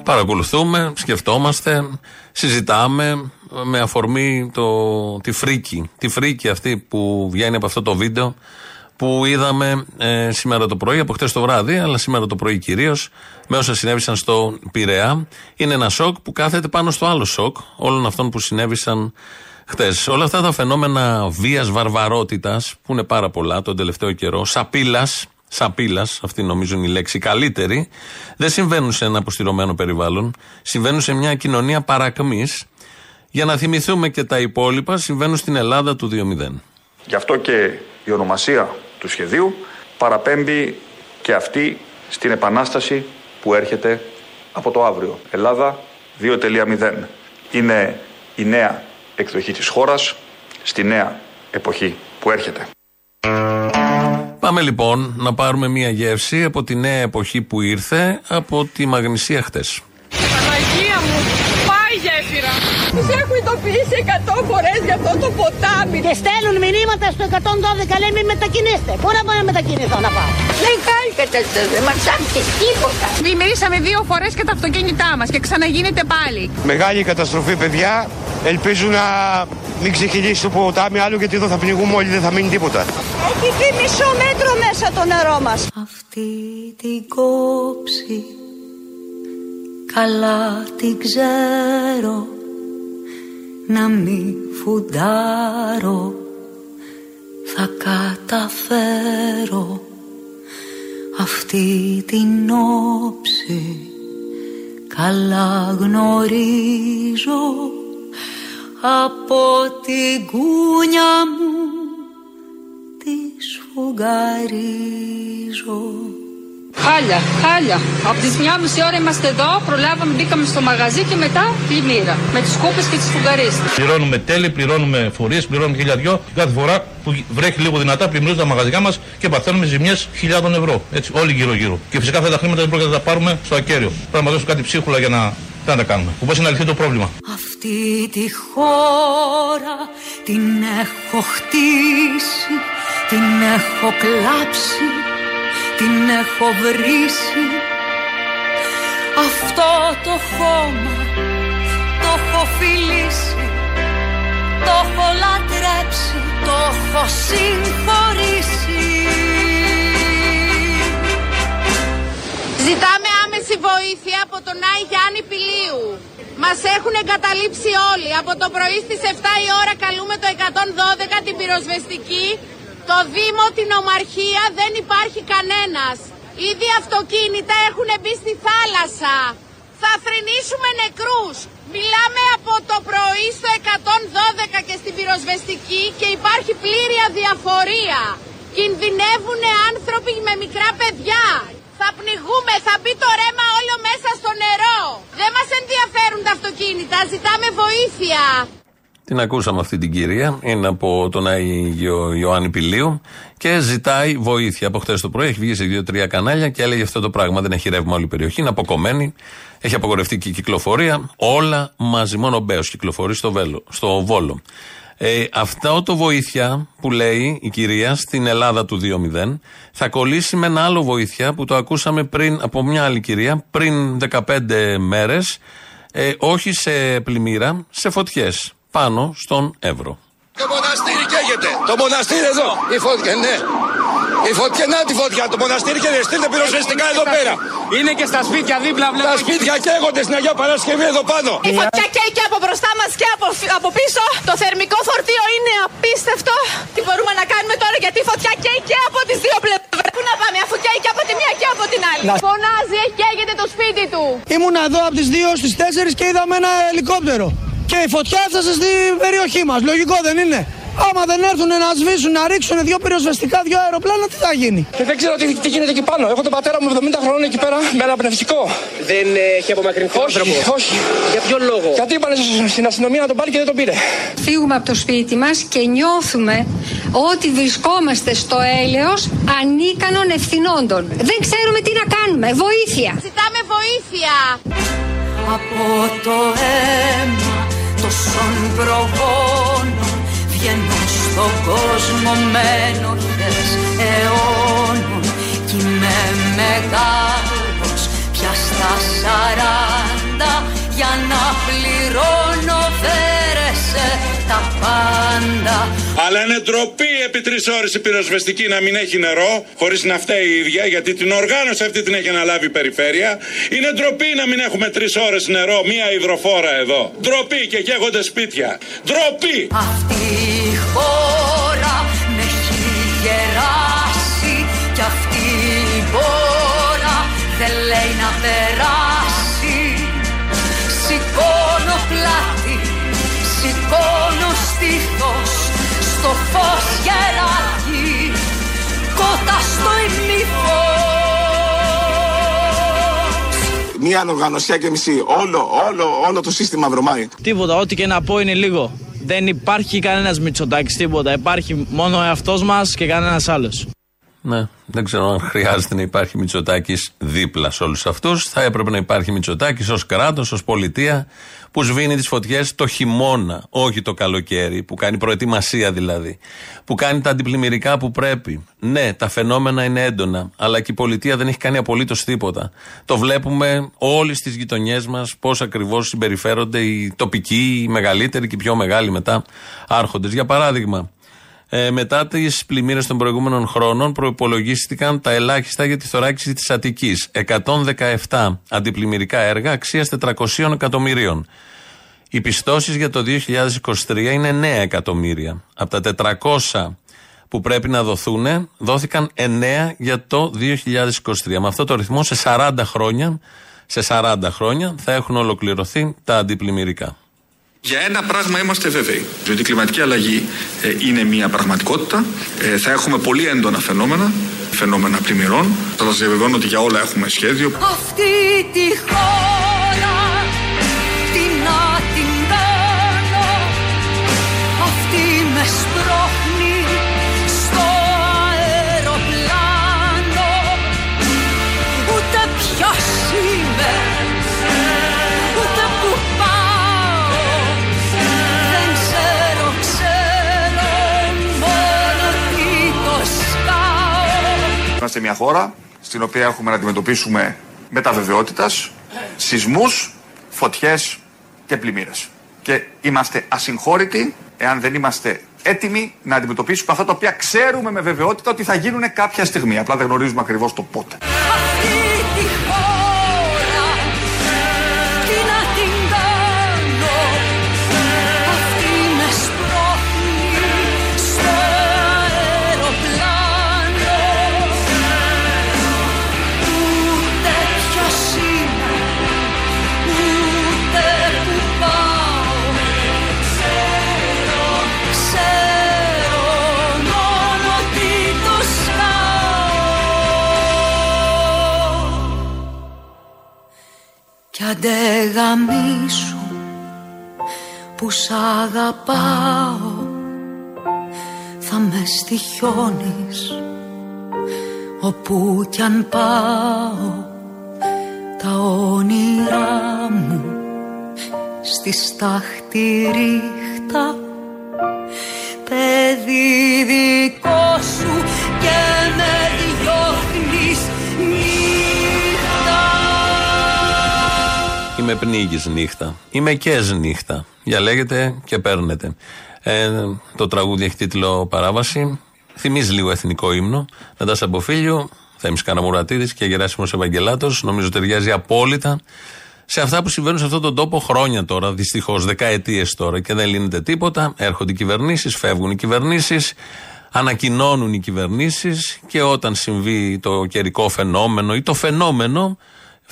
Παρακολουθούμε, σκεφτόμαστε, συζητάμε με αφορμή το, τη φρίκη. Τη φρίκη αυτή που βγαίνει από αυτό το βίντεο που είδαμε ε, σήμερα το πρωί, από χτε το βράδυ, αλλά σήμερα το πρωί κυρίως, με όσα συνέβησαν στο Πειραιά. Είναι ένα σοκ που κάθεται πάνω στο άλλο σοκ όλων αυτών που συνέβησαν χτε. Όλα αυτά τα φαινόμενα βίας, βαρβαρότητας, που είναι πάρα πολλά τον τελευταίο καιρό, σαπίλας, σαπίλας, αυτή νομίζω είναι η λέξη καλύτερη, δεν συμβαίνουν σε ένα αποστηρωμένο περιβάλλον. Συμβαίνουν σε μια κοινωνία παρακμής. Για να θυμηθούμε και τα υπόλοιπα, συμβαίνουν στην Ελλάδα του 2.0. Γι' αυτό και η ονομασία του σχεδίου παραπέμπει και αυτή στην επανάσταση που έρχεται από το αύριο. Ελλάδα 2.0. Είναι η νέα εκδοχή της χώρας στη νέα εποχή που έρχεται. Πάμε λοιπόν να πάρουμε μια γεύση από τη νέα εποχή που ήρθε από τη Μαγνησία χτες. Παναγία μου, πάει Τους έχουν ειδοποιήσει 100 φορές για αυτό το ποτάμι. Και στέλνουν μηνύματα στο 112 λέει μην μετακινήσετε. Πού να πάω να μετακινηθώ να πάω. Δεν κάνει κατάσταση, δεν μας άφησε τίποτα. Δημιουργήσαμε δύο φορές και τα αυτοκίνητά μας και ξαναγίνεται πάλι. Μεγάλη καταστροφή, παιδιά. Ελπίζω να μην ξεχυλήσει το ποτάμι άλλο γιατί εδώ θα πνιγούμε όλοι, δεν θα μείνει τίποτα. Έχει πει μισό μέτρο μέσα το νερό μας. Αυτή την κόψη καλά την ξέρω να μην φουντάρω θα καταφέρω αυτή την όψη. Καλά γνωρίζω από την κούνια μου τη σφουγγαρίζω Χάλια, χάλια. Από τις μια μισή ώρα είμαστε εδώ, προλάβαμε, μπήκαμε στο μαγαζί και μετά πλημμύρα. Με τις κόπε και τις φουγγαρίε. Πληρώνουμε τέλη, πληρώνουμε φορείε, πληρώνουμε χιλιαδιό. Κάθε φορά που βρέχει λίγο δυνατά, πλημμυρίζουν τα μαγαζιά μας και παθαίνουμε ζημιές χιλιάδων ευρώ. Έτσι, όλοι γύρω-γύρω. Και φυσικά αυτά τα χρήματα δεν πρόκειται να τα πάρουμε στο ακέραιο. Πρέπει να μας δώσουν κάτι ψίχουλα για να. Τι να τα κάνουμε. Όπω είναι αληθή το πρόβλημα. Αυτή τη χώρα την έχω χτίσει, την έχω κλάψει την έχω βρήσει Αυτό το χώμα το έχω φιλήσει Το έχω λατρέψει, το έχω συγχωρήσει Ζητάμε άμεση βοήθεια από τον Άι Γιάννη Πηλίου. Μας έχουν εγκαταλείψει όλοι. Από το πρωί στις 7 η ώρα καλούμε το 112 την πυροσβεστική το Δήμο, την Ομαρχία δεν υπάρχει κανένας. Ήδη αυτοκίνητα έχουν μπει στη θάλασσα. Θα θρυνήσουμε νεκρούς. Μιλάμε από το πρωί στο 112 και στην πυροσβεστική και υπάρχει πλήρη αδιαφορία. Κινδυνεύουν άνθρωποι με μικρά παιδιά. Θα πνιγούμε, θα μπει το ρέμα όλο μέσα στο νερό. Δεν μας ενδιαφέρουν τα αυτοκίνητα, ζητάμε βοήθεια. Την ακούσαμε αυτή την κυρία. Είναι από τον Άγιο Ιωάννη Πηλίου και ζητάει βοήθεια. Από χθες το πρωί έχει βγει σε δύο-τρία κανάλια και έλεγε αυτό το πράγμα. Δεν έχει ρεύμα όλη η περιοχή, είναι αποκομμένη. Έχει απογορευτεί και η κυκλοφορία. Όλα μαζί. Μόνο ο Μπέος κυκλοφορεί στο, βέλο, στο Βόλο. Ε, αυτό το βοήθεια που λέει η κυρία στην Ελλάδα του 2.0 θα κολλήσει με ένα άλλο βοήθεια που το ακούσαμε πριν από μια άλλη κυρία πριν 15 μέρες ε, όχι σε πλημμύρα, σε φωτιές πάνω στον Εύρο. Το μοναστήρι καίγεται. Το μοναστήρι εδώ. Η φωτιά, ναι. Η φωτιά, να τη φωτιά. Το μοναστήρι καίγεται. Στείλτε πυροσβεστικά εδώ πέρα. Είναι και στα σπίτια δίπλα, βλέπω. Τα σπίτια καίγονται στην Αγία Παρασκευή εδώ πάνω. Η φωτιά καίει και από μπροστά μας και από, από πίσω. Το θερμικό φορτίο είναι απίστευτο. Τι μπορούμε να κάνουμε τώρα γιατί η φωτιά καίει και από τις δύο πλευρές. Πού να πάμε, αφού καίει και από τη μία και από την άλλη. Να... Φωνάζει, έχει καίγεται το σπίτι του. Ήμουν εδώ από τις 2 στις 4 και είδαμε ένα ελικόπτερο. Και η φωτιά έφτασε στην περιοχή μας. Λογικό δεν είναι. Άμα δεν έρθουν να σβήσουν, να ρίξουν δύο πυροσβεστικά, δύο αεροπλάνα, τι θα γίνει; Και δεν ξέρω τι, τι γίνεται εκεί πάνω. Έχω τον πατέρα μου 70 χρόνων εκεί πέρα με ένα πνευστικό. Δεν ε, έχει απομακρυνθεί ο άνθρωπος; Όχι. Για ποιο λόγο; Γιατί είπανε στην αστυνομία να τον πάρει και δεν τον πήρε. Φύγουμε από το σπίτι μας και νιώθουμε ότι βρισκόμαστε στο έλεος ανίκανων ευθυνόντων. Δεν ξέρουμε τι να κάνουμε. Βοήθεια. Ζητάμε βοήθεια. Από το αίμα τόσων προγόνων βγαίνω στον κόσμο με ενοχές αιώνων. Κι είμαι μεγάλος πια στα σαράντα για να πληρώνω φέρεσαι τα πάντα Αλλά είναι ντροπή επί τρεις ώρες η πυροσβεστική να μην έχει νερό, χωρίς να φταίει η ίδια, γιατί την οργάνωση αυτή την έχει αναλάβει η περιφέρεια. Είναι ντροπή να μην έχουμε τρεις ώρες νερό, μία υδροφόρα εδώ. Ντροπή και καίγονται σπίτια. Ντροπή! Αυτή η χώρα με έχει γεράσει κι αυτή η μπόρα δεν λέει να περάσει. Σηκώνω πλάτη, σηκώνω Μία ανοργανωσία και μισή. Όλο, όλο, όλο το σύστημα βρωμάει. Τίποτα, ό,τι και να πω είναι λίγο. Δεν υπάρχει κανένας Μητσοτάκης τίποτα. Υπάρχει μόνο ο εαυτός μας και κανένας άλλος. Ναι, δεν ξέρω αν χρειάζεται να υπάρχει Μητσοτάκης δίπλα σε όλους αυτούς. Θα έπρεπε να υπάρχει Μητσοτάκης ως κράτος, ως πολιτεία, που σβήνει τις φωτιές το χειμώνα, όχι το καλοκαίρι, που κάνει προετοιμασία δηλαδή. Που κάνει τα αντιπλημμυρικά που πρέπει. Ναι, τα φαινόμενα είναι έντονα, αλλά και η πολιτεία δεν έχει κάνει απολύτως τίποτα. Το βλέπουμε όλοι στις γειτονιές μας πώς ακριβώς συμπεριφέρονται οι τοπικοί, οι μεγαλύτεροι και οι πιο μεγάλοι μετά άρχοντες. Για παράδειγμα, ε, μετά τις πλημμύρες των προηγούμενων χρόνων, προπολογίστηκαν τα ελάχιστα για τη θωράκιση της Αττικής. 117 αντιπλημμυρικά έργα αξίας 400 εκατομμυρίων. Οι πιστώσεις για το 2023 είναι 9 εκατομμύρια. Από τα 400 που πρέπει να δοθούν, δόθηκαν 9 για το 2023. Με αυτό το ρυθμό σε 40 χρόνια, σε 40 χρόνια θα έχουν ολοκληρωθεί τα αντιπλημμυρικά. Για ένα πράγμα είμαστε βέβαιοι, ότι η κλιματική αλλαγή ε, είναι μια πραγματικότητα. Ε, θα έχουμε πολύ έντονα φαινόμενα, φαινόμενα πλημμυρών. Θα σας διαβεβαιώνω ότι για όλα έχουμε σχέδιο. Αυτή τη χώρα, Είμαστε μια χώρα στην οποία έχουμε να αντιμετωπίσουμε μεταβεβαιότητας, σεισμούς, φωτιές και πλημμύρες. Και είμαστε ασυγχώρητοι εάν δεν είμαστε έτοιμοι να αντιμετωπίσουμε αυτά τα οποία ξέρουμε με βεβαιότητα ότι θα γίνουν κάποια στιγμή. Απλά δεν γνωρίζουμε ακριβώς το πότε. Κι αντεγαμίσου που σ' αγαπάω θα με στοιχιώνεις όπου κι αν πάω. Τα όνειρά μου στη στάχτη Είμαι πνίγης νύχτα. Είμαι κες νύχτα. Διαλέγετε και παίρνετε. Ε, το τραγούδι έχει τίτλο Παράβαση. Θυμίζει λίγο εθνικό ύμνο. Νατάσα Μποφίλιο, Θέμης Καναμουρατίδης και Γεράσιμος Ευαγγελάτος. Νομίζω ταιριάζει απόλυτα σε αυτά που συμβαίνουν σε αυτόν τον τόπο χρόνια τώρα, δυστυχώς, δεκαετίες τώρα και δεν λύνεται τίποτα. Έρχονται οι κυβερνήσεις, φεύγουν οι κυβερνήσεις, ανακοινώνουν οι κυβερνήσεις και όταν συμβεί το καιρικό φαινόμενο ή το φαινόμενο,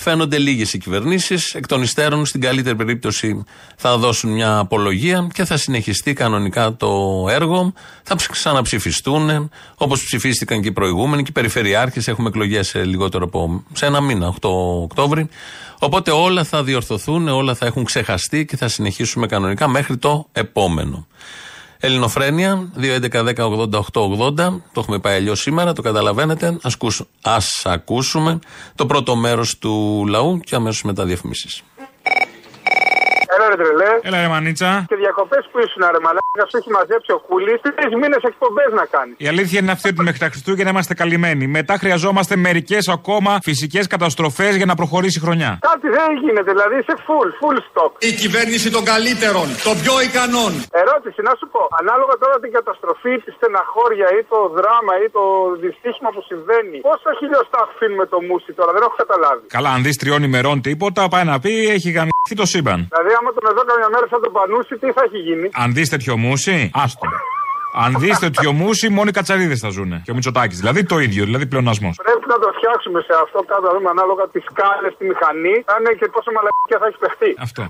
φαίνονται λίγες οι κυβερνήσεις. Εκ των υστέρων, στην καλύτερη περίπτωση, θα δώσουν μια απολογία και θα συνεχιστεί κανονικά το έργο. Θα ξαναψηφιστούν, όπως ψηφίστηκαν και οι προηγούμενοι και οι περιφερειάρχες. Έχουμε εκλογές σε λιγότερο από σε ένα μήνα, 8 Οκτώβρη. Οπότε όλα θα διορθωθούν, όλα θα έχουν ξεχαστεί και θα συνεχίσουμε κανονικά μέχρι το επόμενο. Ελληνοφρένια, 2.11.10.80.880. Το έχουμε πάει αλλιώς σήμερα, το καταλαβαίνετε. Α ακούσουμε το πρώτο μέρος του λαού και αμέσως μετά διαφημίσεις. Έλα ρε τρελέ. Έλα ρε μανίτσα. Και διακοπές που ήσουν ρε μαλάκα σου έχει μαζέψει ο Κούλη. Τρεις μήνες εκπομπές να κάνει. Η αλήθεια είναι αυτή ότι μέχρι τα Χριστούγεννα είμαστε καλυμμένοι. Μετά χρειαζόμαστε μερικές ακόμα φυσικές καταστροφές για να προχωρήσει η χρονιά. Κάτι δεν γίνεται, δηλαδή είσαι full, full stop. Η κυβέρνηση των καλύτερων, των πιο ικανών. Ερώτηση, να σου πω, ανάλογα τώρα την καταστροφή, τη στεναχώρια ή το δράμα ή το δυστύχημα που συμβαίνει, πόσα χιλιοστά αφήνουμε το μουσι τώρα, δεν έχω καταλάβει. Καλά, αν δεις τριών ημερών τίποτα, πάει να πει έχει γαμηθεί το σύμπαν. Δηλαδή, άμα τον εδώ καμιά μέρα σαν τον Πανούση, τι θα έχει γίνει; Αν δεις τέτοιο μουσι, άστο. Αν δει τέτοιο μουσι, μόνο οι κατσαρίδες θα ζουνε. Και ο Μητσοτάκης. Δηλαδή το ίδιο, δηλαδή πλεονασμός. Πρέπει να το φτιάξουμε σε αυτό κάτω, να δούμε ανάλογα τις σκάλες, τη μηχανή, θα είναι και πόσο μαλακία θα έχει παιχτεί. Αυτό.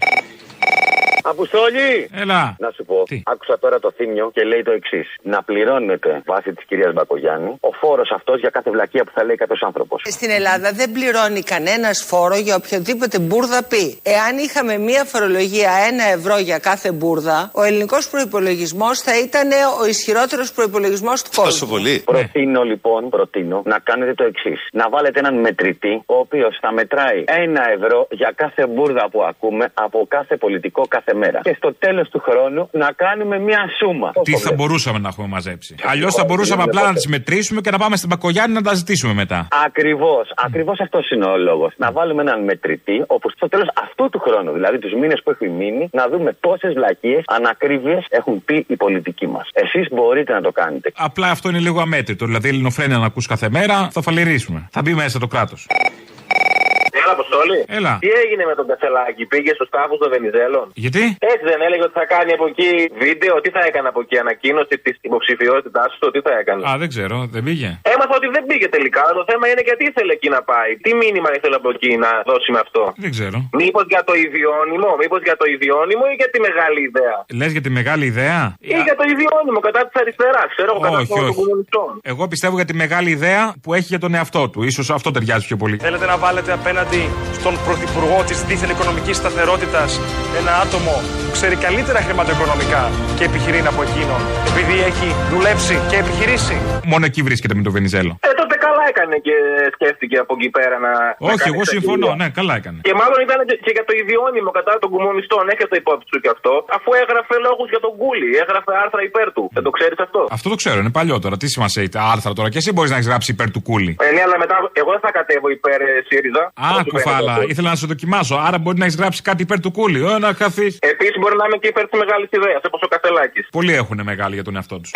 Αποστόλη! Έλα. Να σου πω, άκουσα τώρα το θύμιο και λέει το εξής. Να πληρώνεται βάσει της κυρίας Μπακογιάννη ο φόρος αυτός για κάθε βλακεία που θα λέει κάποιος άνθρωπος. Στην Ελλάδα δεν πληρώνει κανένας φόρο για οποιοδήποτε μπουρδα πει. Εάν είχαμε μία φορολογία 1 ευρώ για κάθε μπουρδα, ο ελληνικός προπολογισμό θα ήταν ο ισχυρότερος προπολογισμό του κόσμου. Τόσο πολύ. Προτείνω λοιπόν, προτείνω να κάνετε το εξής. Να βάλετε έναν μετρητή, ο οποίος θα μετράει 1 ευρώ για κάθε μπουρδα που ακούμε από κάθε πολιτικό κάθε μέρα. Και στο τέλος του χρόνου να κάνουμε μία σούμα. Τι θα μπορούσαμε να έχουμε μαζέψει. Αλλιώς θα μπορούσαμε απλά να τις μετρήσουμε και να πάμε στην Πακογιάννη να τα ζητήσουμε μετά. Ακριβώς. Ακριβώς αυτός είναι ο λόγος. Να βάλουμε έναν μετρητή, όπου στο τέλος αυτού του χρόνου, δηλαδή τους μήνες που έχει μείνει, να δούμε πόσες βλακίες, ανακρίβειες έχουν πει οι πολιτικοί μας. Εσείς μπορείτε να το κάνετε. Απλά αυτό είναι λίγο αμέτρητο. Δηλαδή, ελληνοφρένια να ακούς κάθε μέρα, θα φαλυρίσουμε. Θα μπει μέσα το κράτος. Έλα, Αποστόλη. Έλα. Τι έγινε με τον Κασελάκη, πήγε στου τάφου των Βενιζέλων; Γιατί; Έτσι δεν έλεγε ότι θα κάνει από εκεί βίντεο, τι θα έκανε από εκεί, ανακοίνωση της υποψηφιότητάς του, τι θα έκανε; Α, δεν ξέρω, δεν πήγε. Έμαθα ότι δεν πήγε τελικά. Το θέμα είναι γιατί ήθελε εκεί να πάει. Τι μήνυμα ήθελε από εκεί να δώσει με αυτό; Δεν ξέρω. Μήπως για το ιδιώνυμο, μήπως για το ιδιώνυμο ή για τη μεγάλη ιδέα; Λες για τη μεγάλη ιδέα; Ή για το ιδιώνυμο κατά της αριστεράς, ξέρω εγώ, κατά Όχι, των όχι. κομμουνιστών. Εγώ πιστεύω για τη μεγάλη ιδέα που έχει για τον εαυτό του. σω αυτό ταιριάζει πιο πολύ. Θέλετε να βάλετε απέναντι στον Πρωθυπουργό της δίθεν οικονομικής σταθερότητας ένα άτομο που ξέρει καλύτερα χρηματοοικονομικά και επιχειρεί από εκείνον, επειδή έχει δουλέψει και επιχειρήσει. Μόνο εκεί βρίσκεται με τον Βενιζέλο. Ε, τότε καλά έκανε και σκέφτηκε από εκεί πέρα να. να Όχι, κάνει εγώ εξαγγελία. συμφωνώ. Ναι, καλά έκανε. Και μάλλον ήταν και- και για το ιδιώνυμο κατά των κομμουνιστών. Έχετε υπόψη σου και αυτό. Αφού έγραφε λόγους για τον Κούλι, έγραφε άρθρα υπέρ του. Δεν το ξέρεις αυτό; Αυτό το ξέρω, είναι παλιό τώρα. Τι σημασία έχει τα άρθρα τώρα; Και εσύ μπορείς να έχεις γράψει υπέρ του κούλι. Ε, ναι, αλλά μετά εγώ δεν θα κατέβω υπέρ ε, ΣΥΡΙΖΑ. Α, κουφάλα. Ήθελα να σε δοκιμάσω. Άρα μπορεί να έχεις γράψει κάτι υπέρ του κούλι. Ω, να χαθείς. Επίσης μπορεί να είμαι και υπέρ της μεγάλης ιδέας, όπως ο Κασελάκη. Πολλοί έχουν μεγάλη για τον εαυτό τους.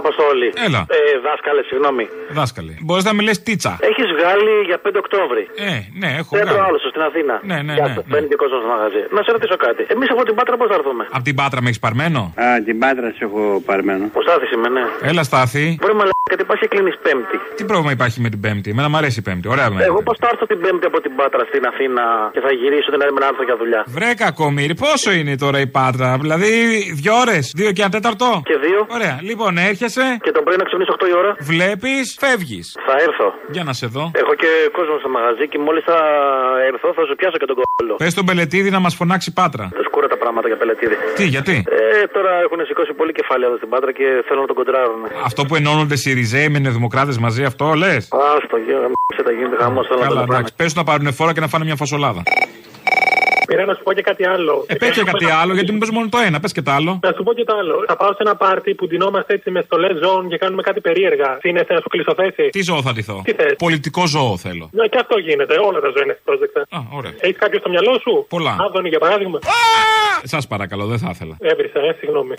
Αποστόλη. Έλα. Ε, δάσκαλε, συγγνώμη. Δάσκαλε. Μπορείς να με λε τίτσα. Έχεις βγάλει για 5 Οκτώβρη. Ε, ναι, έχω Κέντρο βγάλει. άλλο στην Αθήνα. Ναι, ναι, Γεια ναι, σου, ναι. Μπαίνει και κόσμος στο μαγαζί. Να σε ρωτήσω κάτι. Εμείς από την Πάτρα πώς θα έρθουμε; Απ' την πάτρα με έχεις παρμένο; Α, την πάτρα σε έχω παρμένο. Ο Στάθης είμαι, ναι. Έλα, στάθη. Μπορεί να γιατί πα και κλείνεις Πέμπτη. Τι πρόβλημα υπάρχει με την Πέμπτη; Εμένα μου αρέσει η Πέμπτη. Ωραία με. Εγώ πώς θα έρθω την Πέμπτη από την Πάτρα στην Αθήνα και θα γυρίσω την άλλη μέρα να έρθω για δουλειά; Βρε κακομίρι, πόσο είναι τώρα η πάτρα; Δηλαδή, δύο ώρες, δύο και ένα τέταρτο; Και δύο. Ωραία, λοιπόν, έρχεσαι. Και τον πρωί να ξυπνήσω 8 η ώρα. Βλέπεις, φεύγεις. Θα έρθω. Για να σε δω. Έχω και κόσμο στο μαγαζί και μόλις θα έρθω θα σου πιάσω και τον κόλλο. Πες τον Πελετίδη να μας φωνάξει πάτρα. Τα σκούρα τα πράγματα για πελετήδη. Τι, γιατί; Ε, τώρα έχουν σηκώσει πολύ κεφάλαια εδώ στην Πάτρα και θέλουν να τον κοντράρουν. Αυτό που ενώνονται Σιριζέοι με νεοδημοκράτε μαζί, αυτό λες; Άστο, γεια, σε τα γίνεται χαμός όλα Καλά, τα εντάξει. Πες να πάρουν φόρα και να φάνε μια φασολάδα. Πήρα να σου πω και κάτι άλλο. Ε, πες και κάτι άλλο, γιατί μου πες μόνο το ένα, πες και το άλλο. Να σου πω και το άλλο. Θα πάω σε ένα πάρτι που ντυνόμαστε έτσι με στολέ ζώων και κάνουμε κάτι περίεργα. Τι είναι, να σου κλείσω θέση; Τι ζώο θα ντυθώ; Τι θες; Πολιτικό ζώο θέλω. Ναι, και αυτό γίνεται. Όλα τα ζώα είναι πρόσδεκτα. Α, ωραία. Έχεις κάποιο στο μυαλό σου; Πολλά. Άδωνη για παράδειγμα. Σας παρακαλώ, δεν θα ήθελα. Έβρισα, ε, συγγνώμη.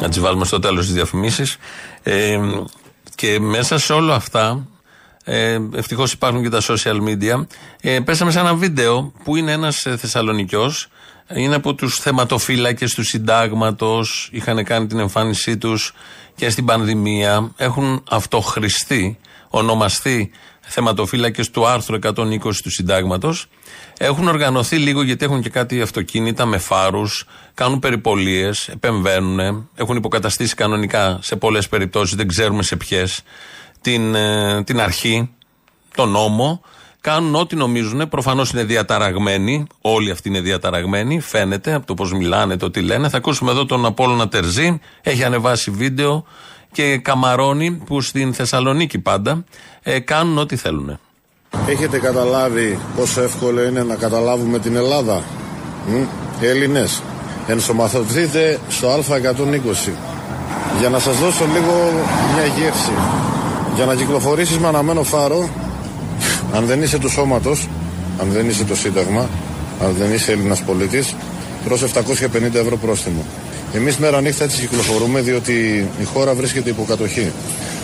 Να τις βάλουμε στο τέλος τι διαφημίσει. Ε, και μέσα σε όλα αυτά, ε, ευτυχώς υπάρχουν και τα social media. Ε, πέσαμε σε ένα βίντεο που είναι ένας Θεσσαλονικιός. Είναι από τους θεματοφύλακες του συντάγματος. Είχαν κάνει την εμφάνισή τους και στην πανδημία. Έχουν αυτοχρηστεί, ονομαστεί θεματοφύλακες του άρθρου 120 του συντάγματος. Έχουν οργανωθεί λίγο γιατί έχουν και κάτι αυτοκίνητα με φάρους, κάνουν περιπολίες, επεμβαίνουν, έχουν υποκαταστήσει κανονικά σε πολλές περιπτώσεις, δεν ξέρουμε σε ποιες, την, ε, την αρχή, τον νόμο. Κάνουν ό,τι νομίζουν. Προφανώς είναι διαταραγμένοι. Όλοι αυτοί είναι διαταραγμένοι. Φαίνεται από το πώς μιλάνε, το τι λένε. Θα ακούσουμε εδώ τον Απόλλωνα Τερζή. Έχει ανεβάσει βίντεο και καμαρώνει που στην Θεσσαλονίκη πάντα ε, κάνουν ό,τι θέλουν. Έχετε καταλάβει πόσο εύκολο είναι να καταλάβουμε την Ελλάδα. Μ; Έλληνες, ενσωματωθείτε στο Α120 για να σας δώσω λίγο μια γεύση. Για να κυκλοφορήσεις με αναμένο φάρο, αν δεν είσαι του σώματος, αν δεν είσαι το Σύνταγμα, αν δεν είσαι Έλληνας πολίτης, τρως 750 ευρώ πρόστιμο. Εμείς μέρα νύχτα έτσι κυκλοφορούμε διότι η χώρα βρίσκεται υποκατοχή.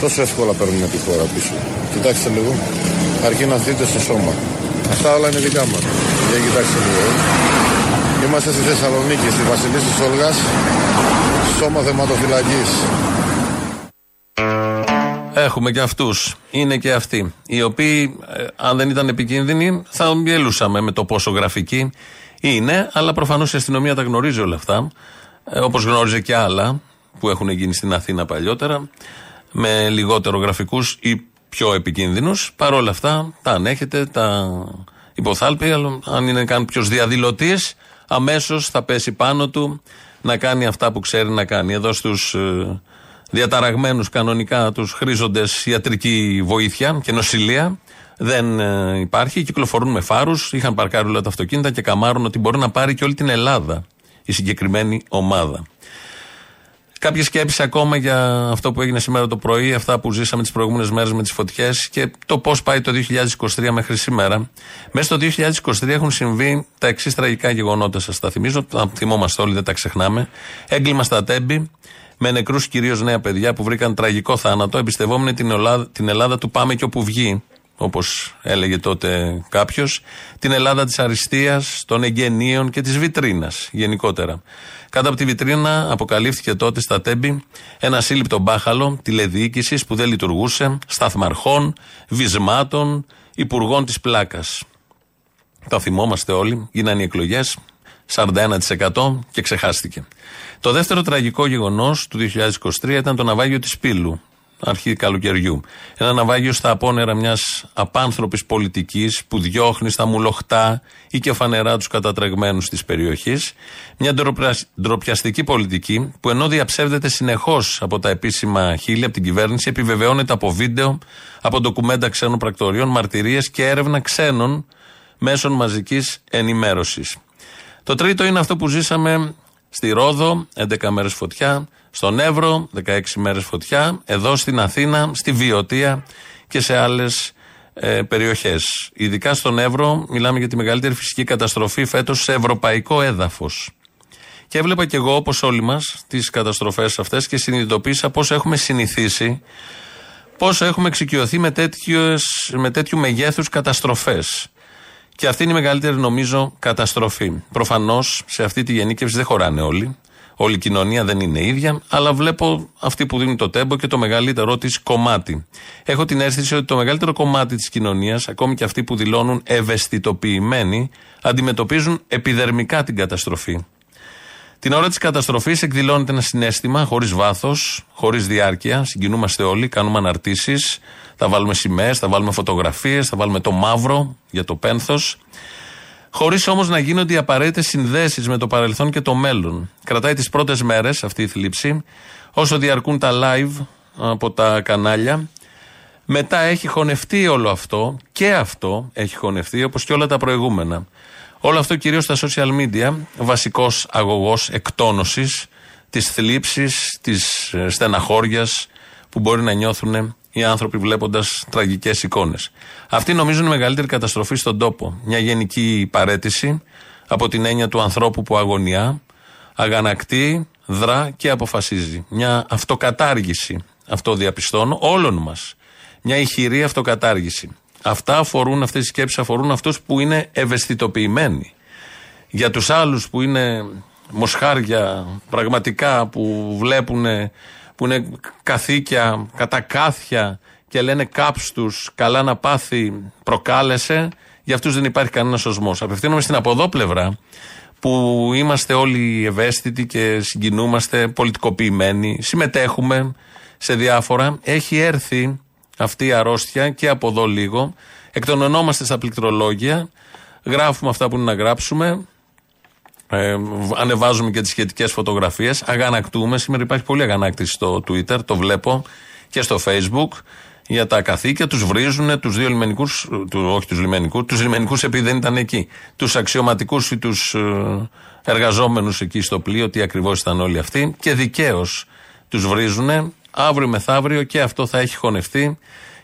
Τόσο εύκολα παίρνουμε τη χώρα πίσω. Κοιτάξτε λίγο, αρκεί να δείτε στο σώμα. Αυτά όλα είναι δικά μας. Για κοιτάξτε λίγο. ε. Είμαστε στη Θεσσαλονίκη, στη Βασιλής της Όλγας, σώμα θεματοφυλακής. Έχουμε και αυτούς. Είναι και αυτοί. Οι οποίοι, ε, αν δεν ήταν επικίνδυνοι, θα γελούσαμε με το πόσο γραφικοί είναι. Αλλά προφανώς η αστυνομία τα γνωρίζει όλα αυτά. Ε, Όπως γνώριζε και άλλα που έχουν γίνει στην Αθήνα παλιότερα. Με λιγότερο γραφικούς ή πιο επικίνδυνους. Παρ' όλα αυτά τα ανέχεται, τα υποθάλπει. Αλλά αν είναι κάποιο διαδηλωτής, αμέσως θα πέσει πάνω του να κάνει αυτά που ξέρει να κάνει. Εδώ στους διαταραγμένους κανονικά τους χρήζοντες ιατρική βοήθεια και νοσηλεία. Δεν ε, υπάρχει. Κυκλοφορούν με φάρους. Είχαν παρκάρει όλα τα αυτοκίνητα και καμάρουν ότι μπορεί να πάρει και όλη την Ελλάδα η συγκεκριμένη ομάδα. Κάποιες σκέψεις ακόμα για αυτό που έγινε σήμερα το πρωί, αυτά που ζήσαμε τις προηγούμενες μέρες με τις φωτιές και το πώς πάει το 2023 μέχρι σήμερα. Μέσα στο 2023 έχουν συμβεί τα εξής τραγικά γεγονότα. Σας τα θυμίζω, τα θυμόμαστε όλοι, δεν τα ξεχνάμε. Έγκλημα στα τέμπη, με νεκρούς κυρίως νέα παιδιά που βρήκαν τραγικό θάνατο, εμπιστευόμενοι την Ελλάδα, την Ελλάδα του Πάμε και όπου βγει, όπως έλεγε τότε κάποιος, την Ελλάδα της αριστείας, των εγγενείων και της βιτρίνας γενικότερα. Κάτω από τη βιτρίνα αποκαλύφθηκε τότε στα τέμπη ένα σύλληπτο μπάχαλο τηλεδιοίκησης που δεν λειτουργούσε, σταθμαρχών, βυσμάτων, υπουργών της πλάκας. Τα θυμόμαστε όλοι, γίνανε οι εκλογές, 41% και ξεχάστηκε. Το δεύτερο τραγικό γεγονός του 2023 ήταν το ναυάγιο της Πύλου, αρχή καλοκαιριού. Ένα ναυάγιο στα απόνερα μιας απάνθρωπης πολιτικής που διώχνει στα μουλοχτά ή και φανερά τους κατατρεγμένους της περιοχής. Μια ντροπιαστική πολιτική που ενώ διαψεύδεται συνεχώς από τα επίσημα χείλη, από την κυβέρνηση, επιβεβαιώνεται από βίντεο, από ντοκουμέντα ξένων πρακτοριών, μαρτυρίες και έρευνα ξένων μέσων μαζικής ενημέρωσης. Το τρίτο είναι αυτό που ζήσαμε στη Ρόδο, 11 μέρες φωτιά. Στον Εύρο, 16 μέρες φωτιά. Εδώ στην Αθήνα, στη Βιωτία και σε άλλες ε, περιοχές. Ειδικά στον Εύρο, μιλάμε για τη μεγαλύτερη φυσική καταστροφή φέτος σε ευρωπαϊκό έδαφος. Και έβλεπα κι εγώ, όπως όλοι μας, τις καταστροφές αυτές και συνειδητοποίησα πώς έχουμε συνηθίσει, πώς έχουμε εξοικειωθεί με, τέτοιους, με τέτοιου μεγέθους καταστροφές. Και αυτή είναι η μεγαλύτερη, νομίζω, καταστροφή. Προφανώς σε αυτή τη γενίκευση δεν χωράνε όλοι. Όλη η κοινωνία δεν είναι ίδια, αλλά βλέπω αυτοί που δίνουν το τέμπο και το μεγαλύτερό της κομμάτι. Έχω την αίσθηση ότι το μεγαλύτερο κομμάτι της κοινωνίας, ακόμη και αυτοί που δηλώνουν ευαισθητοποιημένοι, αντιμετωπίζουν επιδερμικά την καταστροφή. Την ώρα της καταστροφής εκδηλώνεται ένα συνέστημα χωρίς βάθος, χωρίς διάρκεια. Συγκινούμαστε όλοι, κάνουμε αναρτήσεις, θα βάλουμε σημαίες, θα βάλουμε φωτογραφίες, θα βάλουμε το μαύρο για το πένθος. Χωρίς όμως να γίνονται οι απαραίτητες συνδέσεις με το παρελθόν και το μέλλον. Κρατάει τις πρώτες μέρες αυτή η θλίψη, όσο διαρκούν τα live από τα κανάλια. Μετά έχει χωνευτεί όλο αυτό και αυτό έχει χωνευτεί όπως και όλα τα προηγούμενα. Όλο αυτό κυρίως στα social media, βασικός αγωγός εκτόνωσης της θλίψης, της στεναχώριας που μπορεί να νιώθουν οι άνθρωποι βλέποντας τραγικές εικόνες. Αυτή νομίζω είναι η μεγαλύτερη καταστροφή στον τόπο. Μια γενική παρέτηση από την έννοια του ανθρώπου που αγωνιά, αγανακτεί, δρά και αποφασίζει. Μια αυτοκατάργηση, αυτό διαπιστώνω, όλων μας. Μια ηχηρή αυτοκατάργηση. Αυτά αφορούν, αυτές οι σκέψεις αφορούν αυτούς που είναι ευαισθητοποιημένοι. Για τους άλλους που είναι μοσχάρια πραγματικά που βλέπουν που είναι καθήκια, κατακάθια και λένε κάψ τους, καλά να πάθει, προκάλεσε, για αυτούς δεν υπάρχει κανένας οσμό. Απευθύνομαι στην αποδόπλευρα που είμαστε όλοι ευαίσθητοι και συγκινούμαστε, πολιτικοποιημένοι, συμμετέχουμε σε διάφορα. Έχει έρθει αυτή η αρρώστια και από εδώ λίγο. Εκτονωνόμαστε στα πληκτρολόγια, γράφουμε αυτά που είναι να γράψουμε, ε, ανεβάζουμε και τις σχετικές φωτογραφίες. Αγανακτούμε. Σήμερα υπάρχει πολύ αγανάκτηση στο Twitter, το βλέπω και στο Facebook για τα καθήκια. Τους βρίζουν τους δύο λιμενικούς, του, όχι τους λιμενικούς, τους λιμενικούς επειδή δεν ήταν εκεί. Τους αξιωματικούς ή τους ε, εργαζόμενους εκεί στο πλοίο, τι ακριβώς ήταν όλοι αυτοί. Και δικαίως τους βρίζουν. Αύριο μεθαύριο και αυτό θα έχει χωνευτεί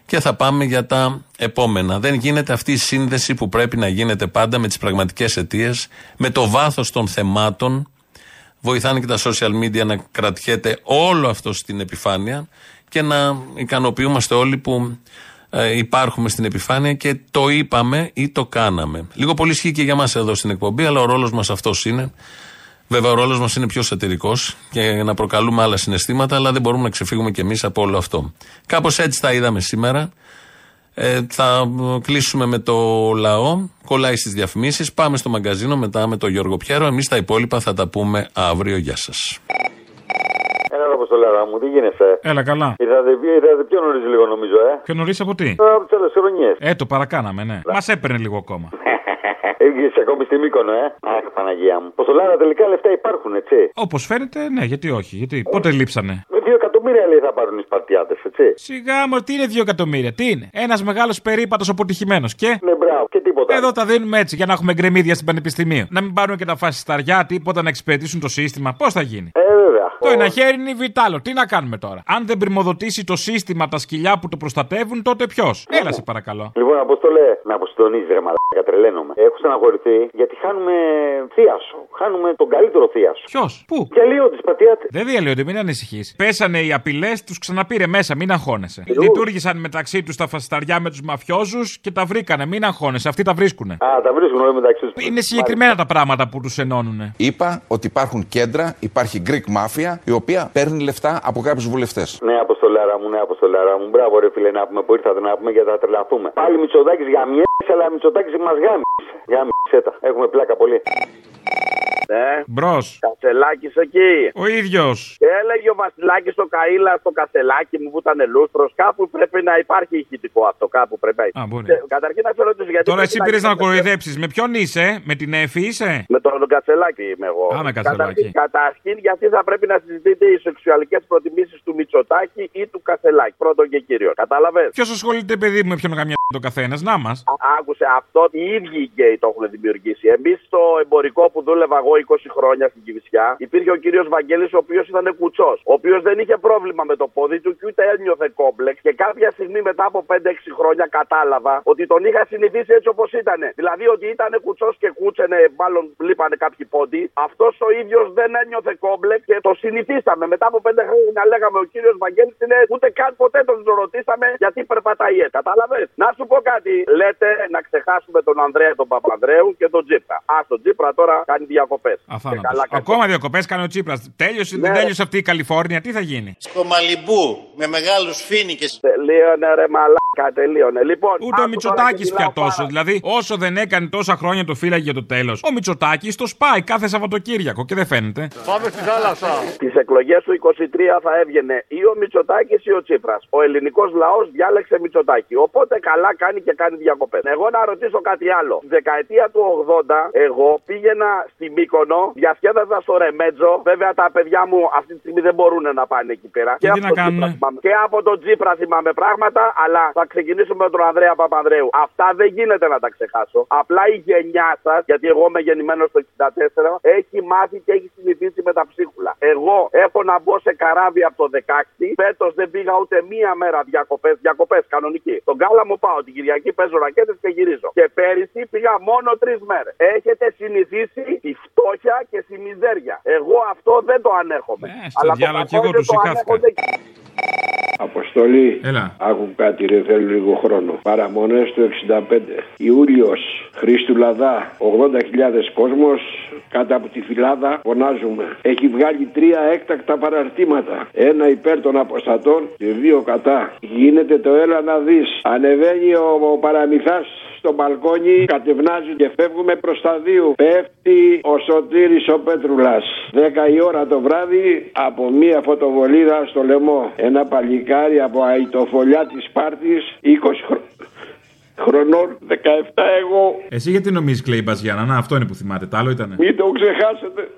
και θα πάμε για τα επόμενα. Δεν γίνεται αυτή η σύνδεση που πρέπει να γίνεται πάντα με τις πραγματικές αιτίες, με το βάθος των θεμάτων. Βοηθάνε και τα social media να κρατιέται όλο αυτό στην επιφάνεια και να ικανοποιούμαστε όλοι που ε, υπάρχουμε στην επιφάνεια και το είπαμε ή το κάναμε. Λίγο πολύ ισχύει και για μας εδώ στην εκπομπή, αλλά ο ρόλος μας αυτός είναι Βέβαια, ο ρόλος μας είναι πιο σατυρικός και να προκαλούμε άλλα συναισθήματα, αλλά δεν μπορούμε να ξεφύγουμε κι εμείς από όλο αυτό. Κάπως έτσι τα είδαμε σήμερα. Ε, θα κλείσουμε με το λαό. Κολλάει στις διαφημίσεις. Πάμε στο μαγκαζίνο μετά με τον Γιώργο Πιέρο. Εμείς τα υπόλοιπα θα τα πούμε αύριο. Γεια σας. Έλα, Αποστολάρα μου, τι γίνεσαι; Έλα, καλά. Ήρθατε, ήρθατε πιο νωρίς λίγο, νομίζω, ε. Πιο νωρίς από τι; Από τις άλλες χρονιές. Ε, το παρακάναμε, ναι. Μας έπαιρνε λίγο ακόμα. Έβγαινε ακόμη στη Μύκονο, ε. Αχ, Παναγία μου. Αποστολάρα, τελικά λεφτά υπάρχουν, έτσι. Όπως φαίνεται, ναι, γιατί όχι. Γιατί πότε λείψανε; Με δύο εκατομμύρια λέει θα πάρουν οι Σπαρτιάτες, έτσι. Σιγά μου, τι είναι δύο εκατομμύρια, τι είναι; Ένας μεγάλος περίπατος αποτυχημένος. Και; Ναι, μπράβο, και τίποτα. Εδώ τα δίνουμε έτσι για να έχουμε γκρεμίδια στην Πανεπιστημίου. Να μην πάρουν και τα φασισταριά τίποτα να εξυπηρετήσουν το σύστημα. Πώς θα γίνει; Ε, βέβαια. Το ένα χέρι είναι βιτάλο. Τι να κάνουμε τώρα; Αν δεν πρημοδοτήσει το σύστημα τα σκυλιά που το προστατεύουν, τότε ποιος; Έλα σε παρακαλώ. Λοιπόν, Αποστολέ, με αποστονίζει ρε μαλάκα, τρελαίνομαι. Έχω στεναχωρηθεί γιατί χάνουμε θείασο. Χάνουμε τον καλύτερο θείασο. Ποιος, πού; Διαλύονται τι πατιάτε. Δεν διαλύονται, μην ανησυχείς. Πέσανε οι απειλές, τους ξαναπήρε μέσα, μην αγχώνεσαι. Λειτουργήσαν μεταξύ τους τα φασταριά με τους μαφιόζους και τα βρήκανε, μην αγχώνεσαι. Αυτοί τα βρίσκουνε. Α, τα βρίσκουν όλοι μεταξύ τους. Είναι συγκεκριμένα τα πράγματα που τους ενώνουν. Είπα ότι υπάρχουν κέντρα, υπάρχει Greek Mafia, η οποία παίρνει λεφτά από κάποιους βουλευτές. Ναι, αποστολάρα μου, ναι, αποστολάρα μου. Μπράβο, ρε φίλε, να πούμε που ήρθατε να πούμε γιατί θα τρελαθούμε. Πάλι μυτσοδάκι για μία, αλλά μυτσοδάκι μας γάμισε. Γάμισε τα. Έχουμε πλάκα πολύ. Ναι. Μπρος. Κασελάκι εκεί. Ο ίδιος. Έλεγε ο Βασιλάκης στο Καήλα στο κασελάκι μου που ήταν λούστρος. Κάπου πρέπει να υπάρχει ηχητικό αυτό. Κάπου πρέπει να Α, μπορεί. Και Καταρχήν να σε ρωτήσω γιατί. Τώρα εσύ πρέπει πήρες να γίνεται- κοροϊδέψεις. Με ποιον είσαι, με την Εφη είσαι; Με τον Κασελάκη είμαι εγώ. Α, με Κασελάκη. Καταρχήν, καταρχήν, γιατί θα πρέπει να συζητείτε οι σεξουαλικές προτιμήσεις του Μητσοτάκη ή του Κασελάκη. Πρώτον και κύριο. Κατάλαβες; Ποιος ασχολείται, παιδί μου, με ποιον καμιά το καθένας, να μας. Άκουσε αυτό, οι ίδιοι οι γκέι το έχουν δημιουργήσει. Εμείς στο εμπορικό που δούλευα εγώ 20 χρόνια στην Κυβισιά, υπήρχε ο κύριος Βαγγέλης ο οποίος ήταν κουτσός. Ο οποίος δεν είχε πρόβλημα με το πόδι του και ούτε ένιωθε κόμπλεξ. Και κάποια στιγμή μετά από 5-6 χρόνια κατάλαβα ότι τον είχα συνηθίσει έτσι όπως ήταν. Δηλαδή ότι ήταν κουτσός και κούτσενε, μάλλον λείπανε κάποιοι πόντι. Αυτός ο ίδιος δεν ένιωθε κόμπλεξ και το συνηθίσαμε. Μετά από 5 χρόνια λέγαμε ο κύριος Βαγγέλης είναι ούτε καν ποτέ τον ρωτήσαμε γιατί περπατάει έτσι. Κατάλαβες; Να σου πω κάτι. Λέτε να ξεχάσουμε τον Ανδρέα τον Παπανδρέου και τον Τζίπρα. Α, τον Τζίπρα τώρα κάνει διακοπές. Αθάνατος. Ακόμα διακοπές κάνει ο Τσίπρας. Τέλειωσε, δεν Ναι. τέλειωσε αυτή η Καλιφόρνια, τι θα γίνει; Στο Μαλιμπού με μεγάλους φίνικες. Τελείωνε ρε μαλάκα, τελείωνε. Λοιπόν, Ούτε ο άκου τώρα Μητσοτάκης και πια μιλάω τόσο. πάρα- Δηλαδή, όσο δεν έκανε τόσα χρόνια το φύλαγε για το τέλος, ο Μητσοτάκης το σπάει κάθε Σαββατοκύριακο και δεν φαίνεται. Πάμε στη θάλασσα. Τις εκλογές του 23 θα έβγαινε ή ο Μητσοτάκης ή ο Τσίπρας. Ο ελληνικός λαός διάλεξε Μητσοτάκη. Οπότε καλά κάνει και κάνει διακοπές. Εγώ να ρωτήσω κάτι άλλο. Στη δεκαετία του 80, εγώ πήγαινα στη Μύκονο, διασκέδαζα στο Ρεμέτζο. Βέβαια τα παιδιά μου αυτή τη στιγμή δεν μπορούν να πάνε εκεί πέρα. Και τι από να τον κάνουνε; Τσίπρα θυμάμαι. Και από τον Τσίπρα θυμάμαι πράγματα, αλλά θα ξεκινήσουμε με τον Ανδρέα Παπανδρέου. Αυτά δεν γίνεται να τα ξεχάσω. Απλά η γενιά σας, γιατί εγώ είμαι γεννημένος το 64, έχει μάθει και έχει συνηθίσει με τα ψίχουλα. Εγώ έχω να μπω σε καράβι από το 16. Φέτος δεν πήγα ούτε μία μέρα διακοπές. Διακοπές κανονική. Τον κάλα μου πάω. Την Κυριακή παίζω ρακέτες και γυρίζω. Και πέρυσι πήγα μόνο τρεις μέρες. Έχετε συνηθίσει τη φτώχεια και στη μιζέρια. Εγώ αυτό δεν το ανέχομαι. στο διάλογο και εγώ τους συγχάθηκα. Αποστολή. Έλα. Άκου κάτι, ρε, θέλω λίγο χρόνο. Παραμονές του 65. Ιούλιος. Χρήστου Λαδά. 80.000 κόσμος. Κάτω από τη φυλάδα φωνάζουμε. Έχει βγάλει τρία έκτακτα παραρτήματα. Ένα υπέρ των αποστατών και δύο κατά. Γίνεται το έλα να δεις. Ανεβαίνει ο, ο παραμυθάς στο μπαλκόνι, κατευνάζει και φεύγουμε προς τα δύο. Πέφτει ο Σωτήρης ο Πέτρουλας. 10 η ώρα το βράδυ από μία φωτοβολίδα στο λαιμό. Ένα παλικάρι από αητοφολιά της Σπάρτης, 20 χρο... χρονών, 17 εγώ. Εσύ γιατί νομίζεις, κλαίει η Μπαζιάννα, να αυτό είναι που θυμάται, τα άλλο ήταν. Μην το ξεχάσετε.